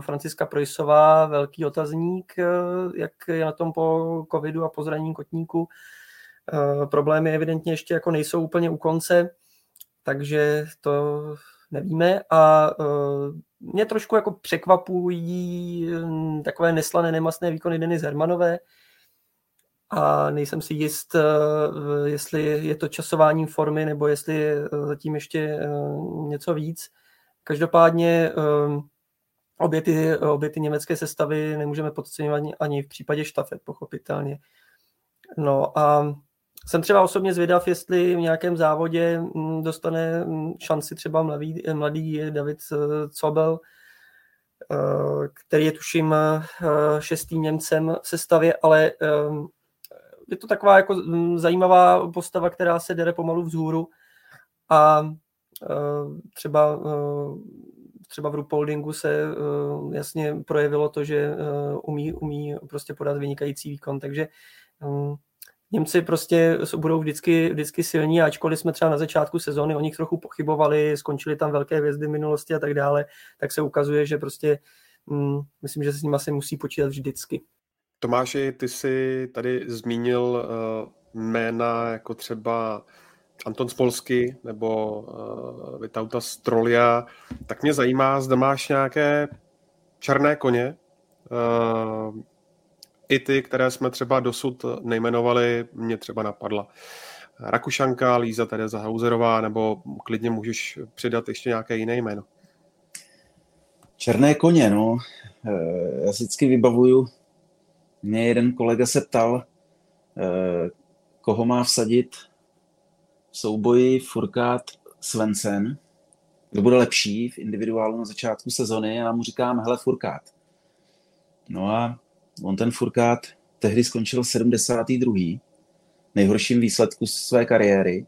Franciska Projsová, velký otazník, jak je na tom po covidu a po zranění kotníku. Eh, problémy evidentně ještě jako nejsou úplně u konce, takže to nevíme a mě trošku jako překvapují hm, takové neslané, nemastné výkony Denis Hermanové a nejsem si jist, uh, jestli je to časováním formy nebo jestli je zatím ještě uh, něco víc. Každopádně uh, obě, ty, obě ty německé sestavy nemůžeme podceňovat ani v případě štafet, pochopitelně. No a jsem třeba osobně zvědav, jestli v nějakém závodě mm, dostane mm, šanci třeba mladý, mladý David eh, Cobel, eh, který je tuším eh, šestým Němcem v sestavě, ale je to taková jako mm, zajímavá postava, která se dere pomalu vzhůru a třeba třeba v Rupoldingu se jasně projevilo to, že umí, umí prostě podat vynikající výkon, takže Němci prostě budou vždycky, vždycky silní, ačkoliv jsme třeba na začátku sezóny o nich trochu pochybovali, skončili tam velké hvězdy v minulosti a tak dále, tak se ukazuje, že prostě hm, myslím, že se s nimi asi musí počítat vždycky. Tomáši, ty jsi tady zmínil uh, jména jako třeba Anton Spolsky nebo uh, Vitauta Strolia, tak mě zajímá, zda máš nějaké černé koně, uh, i ty, které jsme třeba dosud nejmenovali, mě třeba napadla Rakušanka, Líza Tereza Hauserová, nebo klidně můžeš přidat ještě nějaké jiné jméno. Černé koně, no. Eh, já vždycky vybavuju, mě jeden kolega se ptal, eh, koho má vsadit v souboji Furkát Svensen, kdo bude lepší v individuálu na začátku sezony a já mu říkám, hele Furkát. No a On ten Furkát tehdy skončil 72. nejhorším výsledku své kariéry.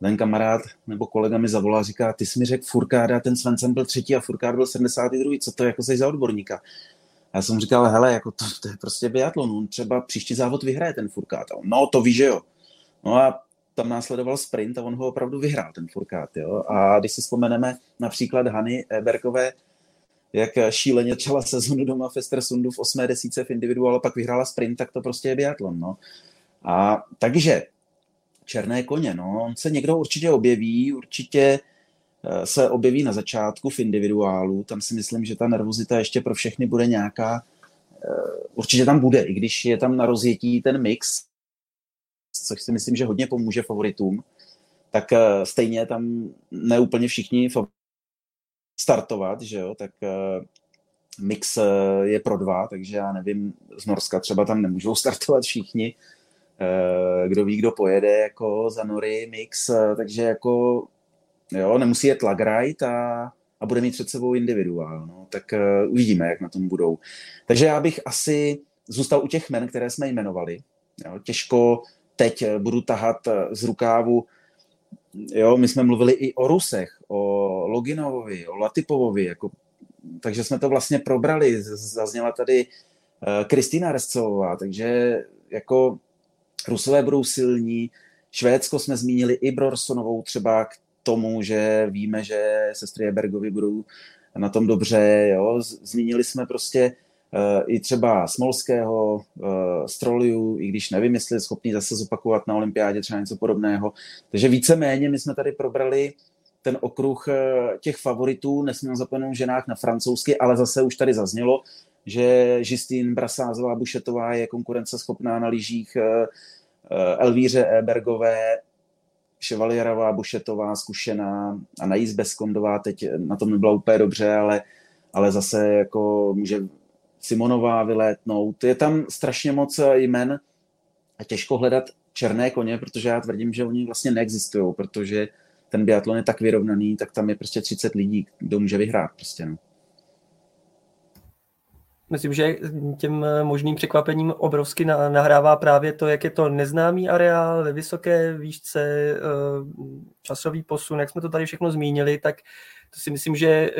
Ten kamarád nebo kolega mi zavolá a říká, ty jsi mi řekl Furkát a ten Svensen byl třetí a Furkát byl 72. Co to jako jsi za odborníka? A já jsem říkal, hele, jako to, to je prostě biatlon, on třeba příští závod vyhraje ten Furkát. No to víš, že jo. No a tam následoval sprint a on ho opravdu vyhrál, ten Furkát. Jo? A když si vzpomeneme například Hany Berkové, jak šíleně začala sezonu doma v Estersundu v osmé desíce v individuálu, pak vyhrála sprint, tak to prostě je biatlon. No. A takže černé koně, no, on se někdo určitě objeví, určitě se objeví na začátku v individuálu, tam si myslím, že ta nervozita ještě pro všechny bude nějaká, eh, určitě tam bude, i když je tam na rozjetí ten mix, což si myslím, že hodně pomůže favoritům, tak eh, stejně tam neúplně všichni startovat, že jo, tak mix je pro dva, takže já nevím, z Norska třeba tam nemůžou (laughs) startovat všichni, Eh, kdo ví, kdo pojede jako za Nory mix, eh, takže jako jo, nemusí jet Lagrite a, a bude mít před sebou individuál, no, tak uh, uvidíme, jak na tom budou. Takže já bych asi zůstal u těch men, které jsme jmenovali. Jo, těžko teď budu tahat z rukávu, jo, my jsme mluvili i o Rusech, o Loginovovi, o Latipovovi, jako, takže jsme to vlastně probrali, zazněla tady Kristýna Rescová, takže jako Rusové budou silní, Švédsko jsme zmínili i Brorsonovou třeba tomu, že víme, že sestry Ebergovi budou na tom dobře. Jo? Zmínili jsme prostě uh, i třeba Smolského, uh, Stroliu, i když nevím, jestli je schopný zase zopakovat na olympiádě třeba něco podobného. Takže víceméně my jsme tady probrali ten okruh uh, těch favoritů, nesmím zapomenout ženách na francouzsky, ale zase už tady zaznělo, že Justine Brasázová Bušetová je konkurenceschopná na lyžích eh, eh, Elvíře Ebergové, Ševalierová, Bušetová, zkušená a Najíz Beskondová teď na tom nebyla úplně dobře, ale, ale zase jako může Simonová vylétnout. Je tam strašně moc jmen a těžko hledat černé koně, protože já tvrdím, že oni vlastně neexistují, protože ten biatlon je tak vyrovnaný, tak tam je prostě 30 lidí, kdo může vyhrát prostě, no. Myslím, že těm možným překvapením obrovsky nahrává právě to, jak je to neznámý areál ve vysoké výšce, eh, časový posun, jak jsme to tady všechno zmínili, tak to si myslím, že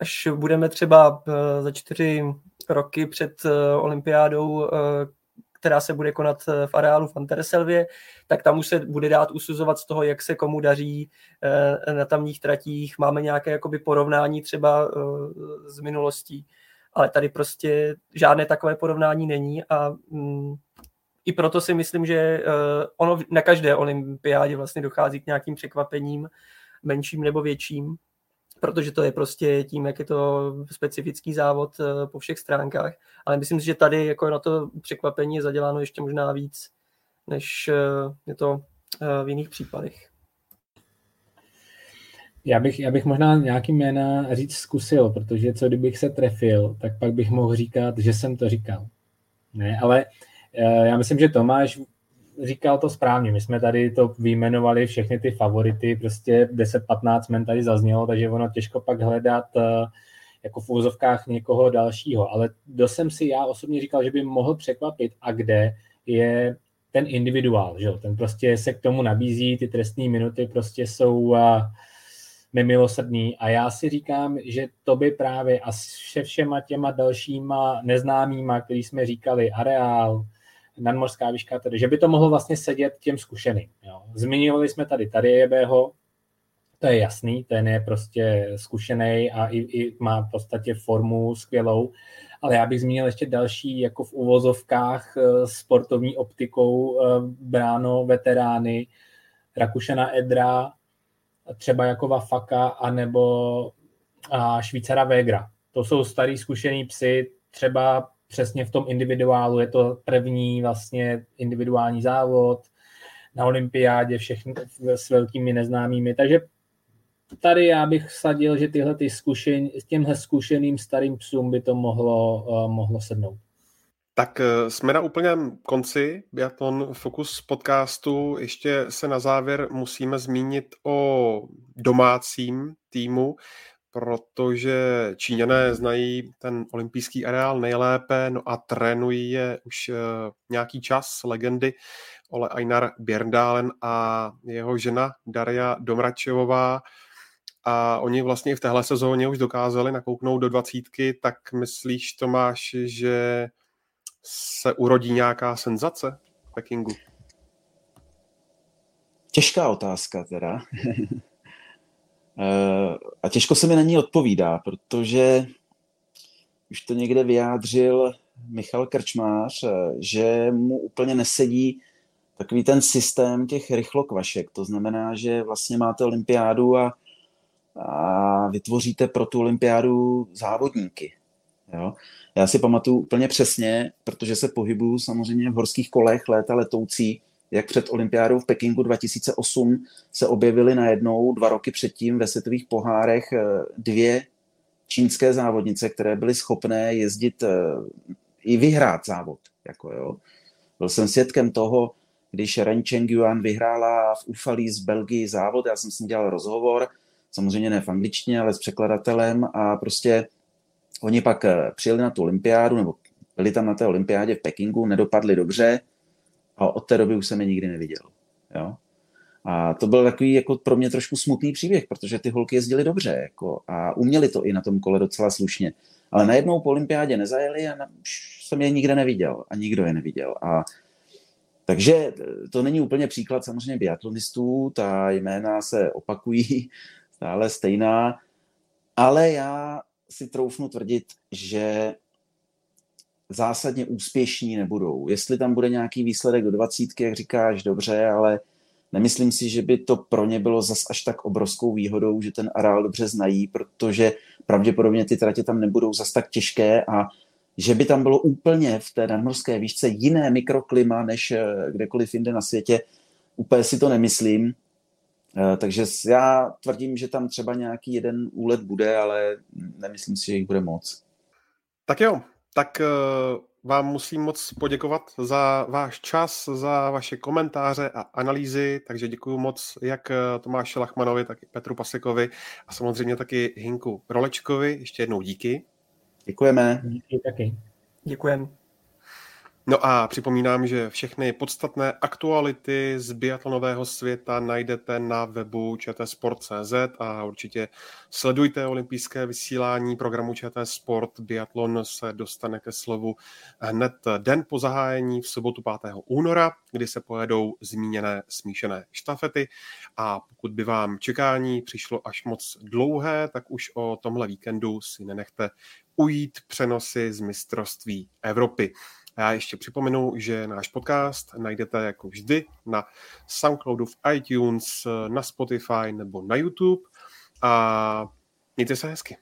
až budeme třeba eh, za čtyři roky před eh, olympiádou, která se bude konat v areálu v Anterselvě, tak tam už se bude dát usuzovat z toho, jak se komu daří na tamních tratích. Máme nějaké jakoby porovnání třeba z minulostí ale tady prostě žádné takové porovnání není a mm, i proto si myslím, že uh, ono na každé olympiádě vlastně dochází k nějakým překvapením, menším nebo větším, protože to je prostě tím, jak je to specifický závod uh, po všech stránkách. Ale myslím si, že tady jako na to překvapení je zaděláno ještě možná víc, než uh, je to uh, v jiných případech. Já bych, já bych možná nějaký jména říct zkusil, protože co kdybych se trefil, tak pak bych mohl říkat, že jsem to říkal. Ne, ale eh, já myslím, že Tomáš říkal to správně. My jsme tady to vyjmenovali všechny ty favority, prostě 10-15 men tady zaznělo, takže ono těžko pak hledat eh, jako v úzovkách někoho dalšího. Ale kdo jsem si já osobně říkal, že by mohl překvapit a kde je ten individuál, že jo? ten prostě se k tomu nabízí, ty trestní minuty prostě jsou uh, nemilosrdný a já si říkám, že to by právě a se všema těma dalšíma neznámýma, který jsme říkali, areál, nadmorská výška, tedy, že by to mohlo vlastně sedět těm zkušeným. Jo. Zmiňovali jsme tady tady Jebého, to je jasný, ten je prostě zkušený a i, i má v podstatě formu skvělou, ale já bych zmínil ještě další, jako v uvozovkách eh, sportovní optikou eh, bráno veterány, Rakušana Edra, třeba jako Vafaka anebo a Švýcara Vegra. To jsou starý zkušený psy, třeba přesně v tom individuálu, je to první vlastně individuální závod na olympiádě, všechny s velkými neznámými, takže tady já bych sadil, že tyhle ty zkušen, těmhle zkušeným starým psům by to mohlo, uh, mohlo sednout. Tak eh, jsme na úplném konci Biathlon Focus podcastu. Ještě se na závěr musíme zmínit o domácím týmu, protože Číňané znají ten olympijský areál nejlépe, no a trénují je už eh, nějaký čas legendy Ole Einar Bjerndalen a jeho žena Daria Domračevová. A oni vlastně v téhle sezóně už dokázali nakouknout do dvacítky, tak myslíš, Tomáš, že se urodí nějaká senzace v Pekingu? Těžká otázka teda. (laughs) Eh, a těžko se mi na ní odpovídá, protože už to někde vyjádřil Michal Krčmář, eh, že mu úplně nesedí takový ten systém těch rychlokvašek. To znamená, že vlastně máte olympiádu a, a vytvoříte pro tu olympiádu závodníky. Jo? Já si pamatuju úplně přesně, protože se pohybuju samozřejmě v horských kolech léta letoucí, jak před olympiádou v Pekingu 2008 se objevily najednou dva roky předtím ve světových pohárech eh, dvě čínské závodnice, které byly schopné jezdit eh, i vyhrát závod. Jako jo. Byl jsem svědkem toho, když Ren Cheng Yuan vyhrála v Ufalí z Belgii závod, já jsem s ním dělal rozhovor, samozřejmě ne v angličtině, ale s překladatelem a prostě oni pak eh, přijeli na tu olympiádu, nebo byli tam na té olympiádě v Pekingu, nedopadli dobře a od té doby už jsem je nikdy neviděl. Jo? A to byl takový jako pro mě trošku smutný příběh, protože ty holky jezdily dobře jako, a uměli to i na tom kole docela slušně. Ale najednou po olympiádě nezajeli a na, už jsem je nikde neviděl a nikdo je neviděl. A takže to není úplně příklad samozřejmě biatlonistů, ta jména se opakují stále stejná, ale já si troufnu tvrdit, že zásadně úspěšní nebudou. Jestli tam bude nějaký výsledek do dvacítky, jak říkáš, dobře, ale nemyslím si, že by to pro ně bylo zas až tak obrovskou výhodou, že ten areál dobře znají, protože pravděpodobně ty tratě tam nebudou zas tak těžké a že by tam bylo úplně v té nadmorské výšce jiné mikroklima než eh, kdekoliv jinde na světě, úplně si to nemyslím. Eh, takže já tvrdím, že tam třeba nějaký jeden úlet bude, ale nemyslím si, že jich bude moc. Tak jo, tak eh, vám musím moc poděkovat za váš čas, za vaše komentáře a analýzy, takže děkuji moc jak Tomáši Lachmanovi, tak i Petru Pasikovi a samozřejmě taky Hinku Rolečkovi. Ještě jednou díky. Děkujeme. Díky taky. Děkujeme. No a připomínám, že všechny podstatné aktuality z biatlonového světa najdete na webu čtsport.cz a určitě sledujte olympijské vysílání programu ČT Sport. Biatlon se dostane ke slovu hned den po zahájení v sobotu 5. února, kdy se pojedou zmíněné smíšené štafety a pokud by vám čekání přišlo až moc dlouhé, tak už o tomhle víkendu si nenechte ujít přenosy z mistrovství Evropy. A já ještě připomenu, že náš podcast najdete jako vždy na Soundcloudu, v iTunes, na Spotify nebo na YouTube. A mějte se hezky.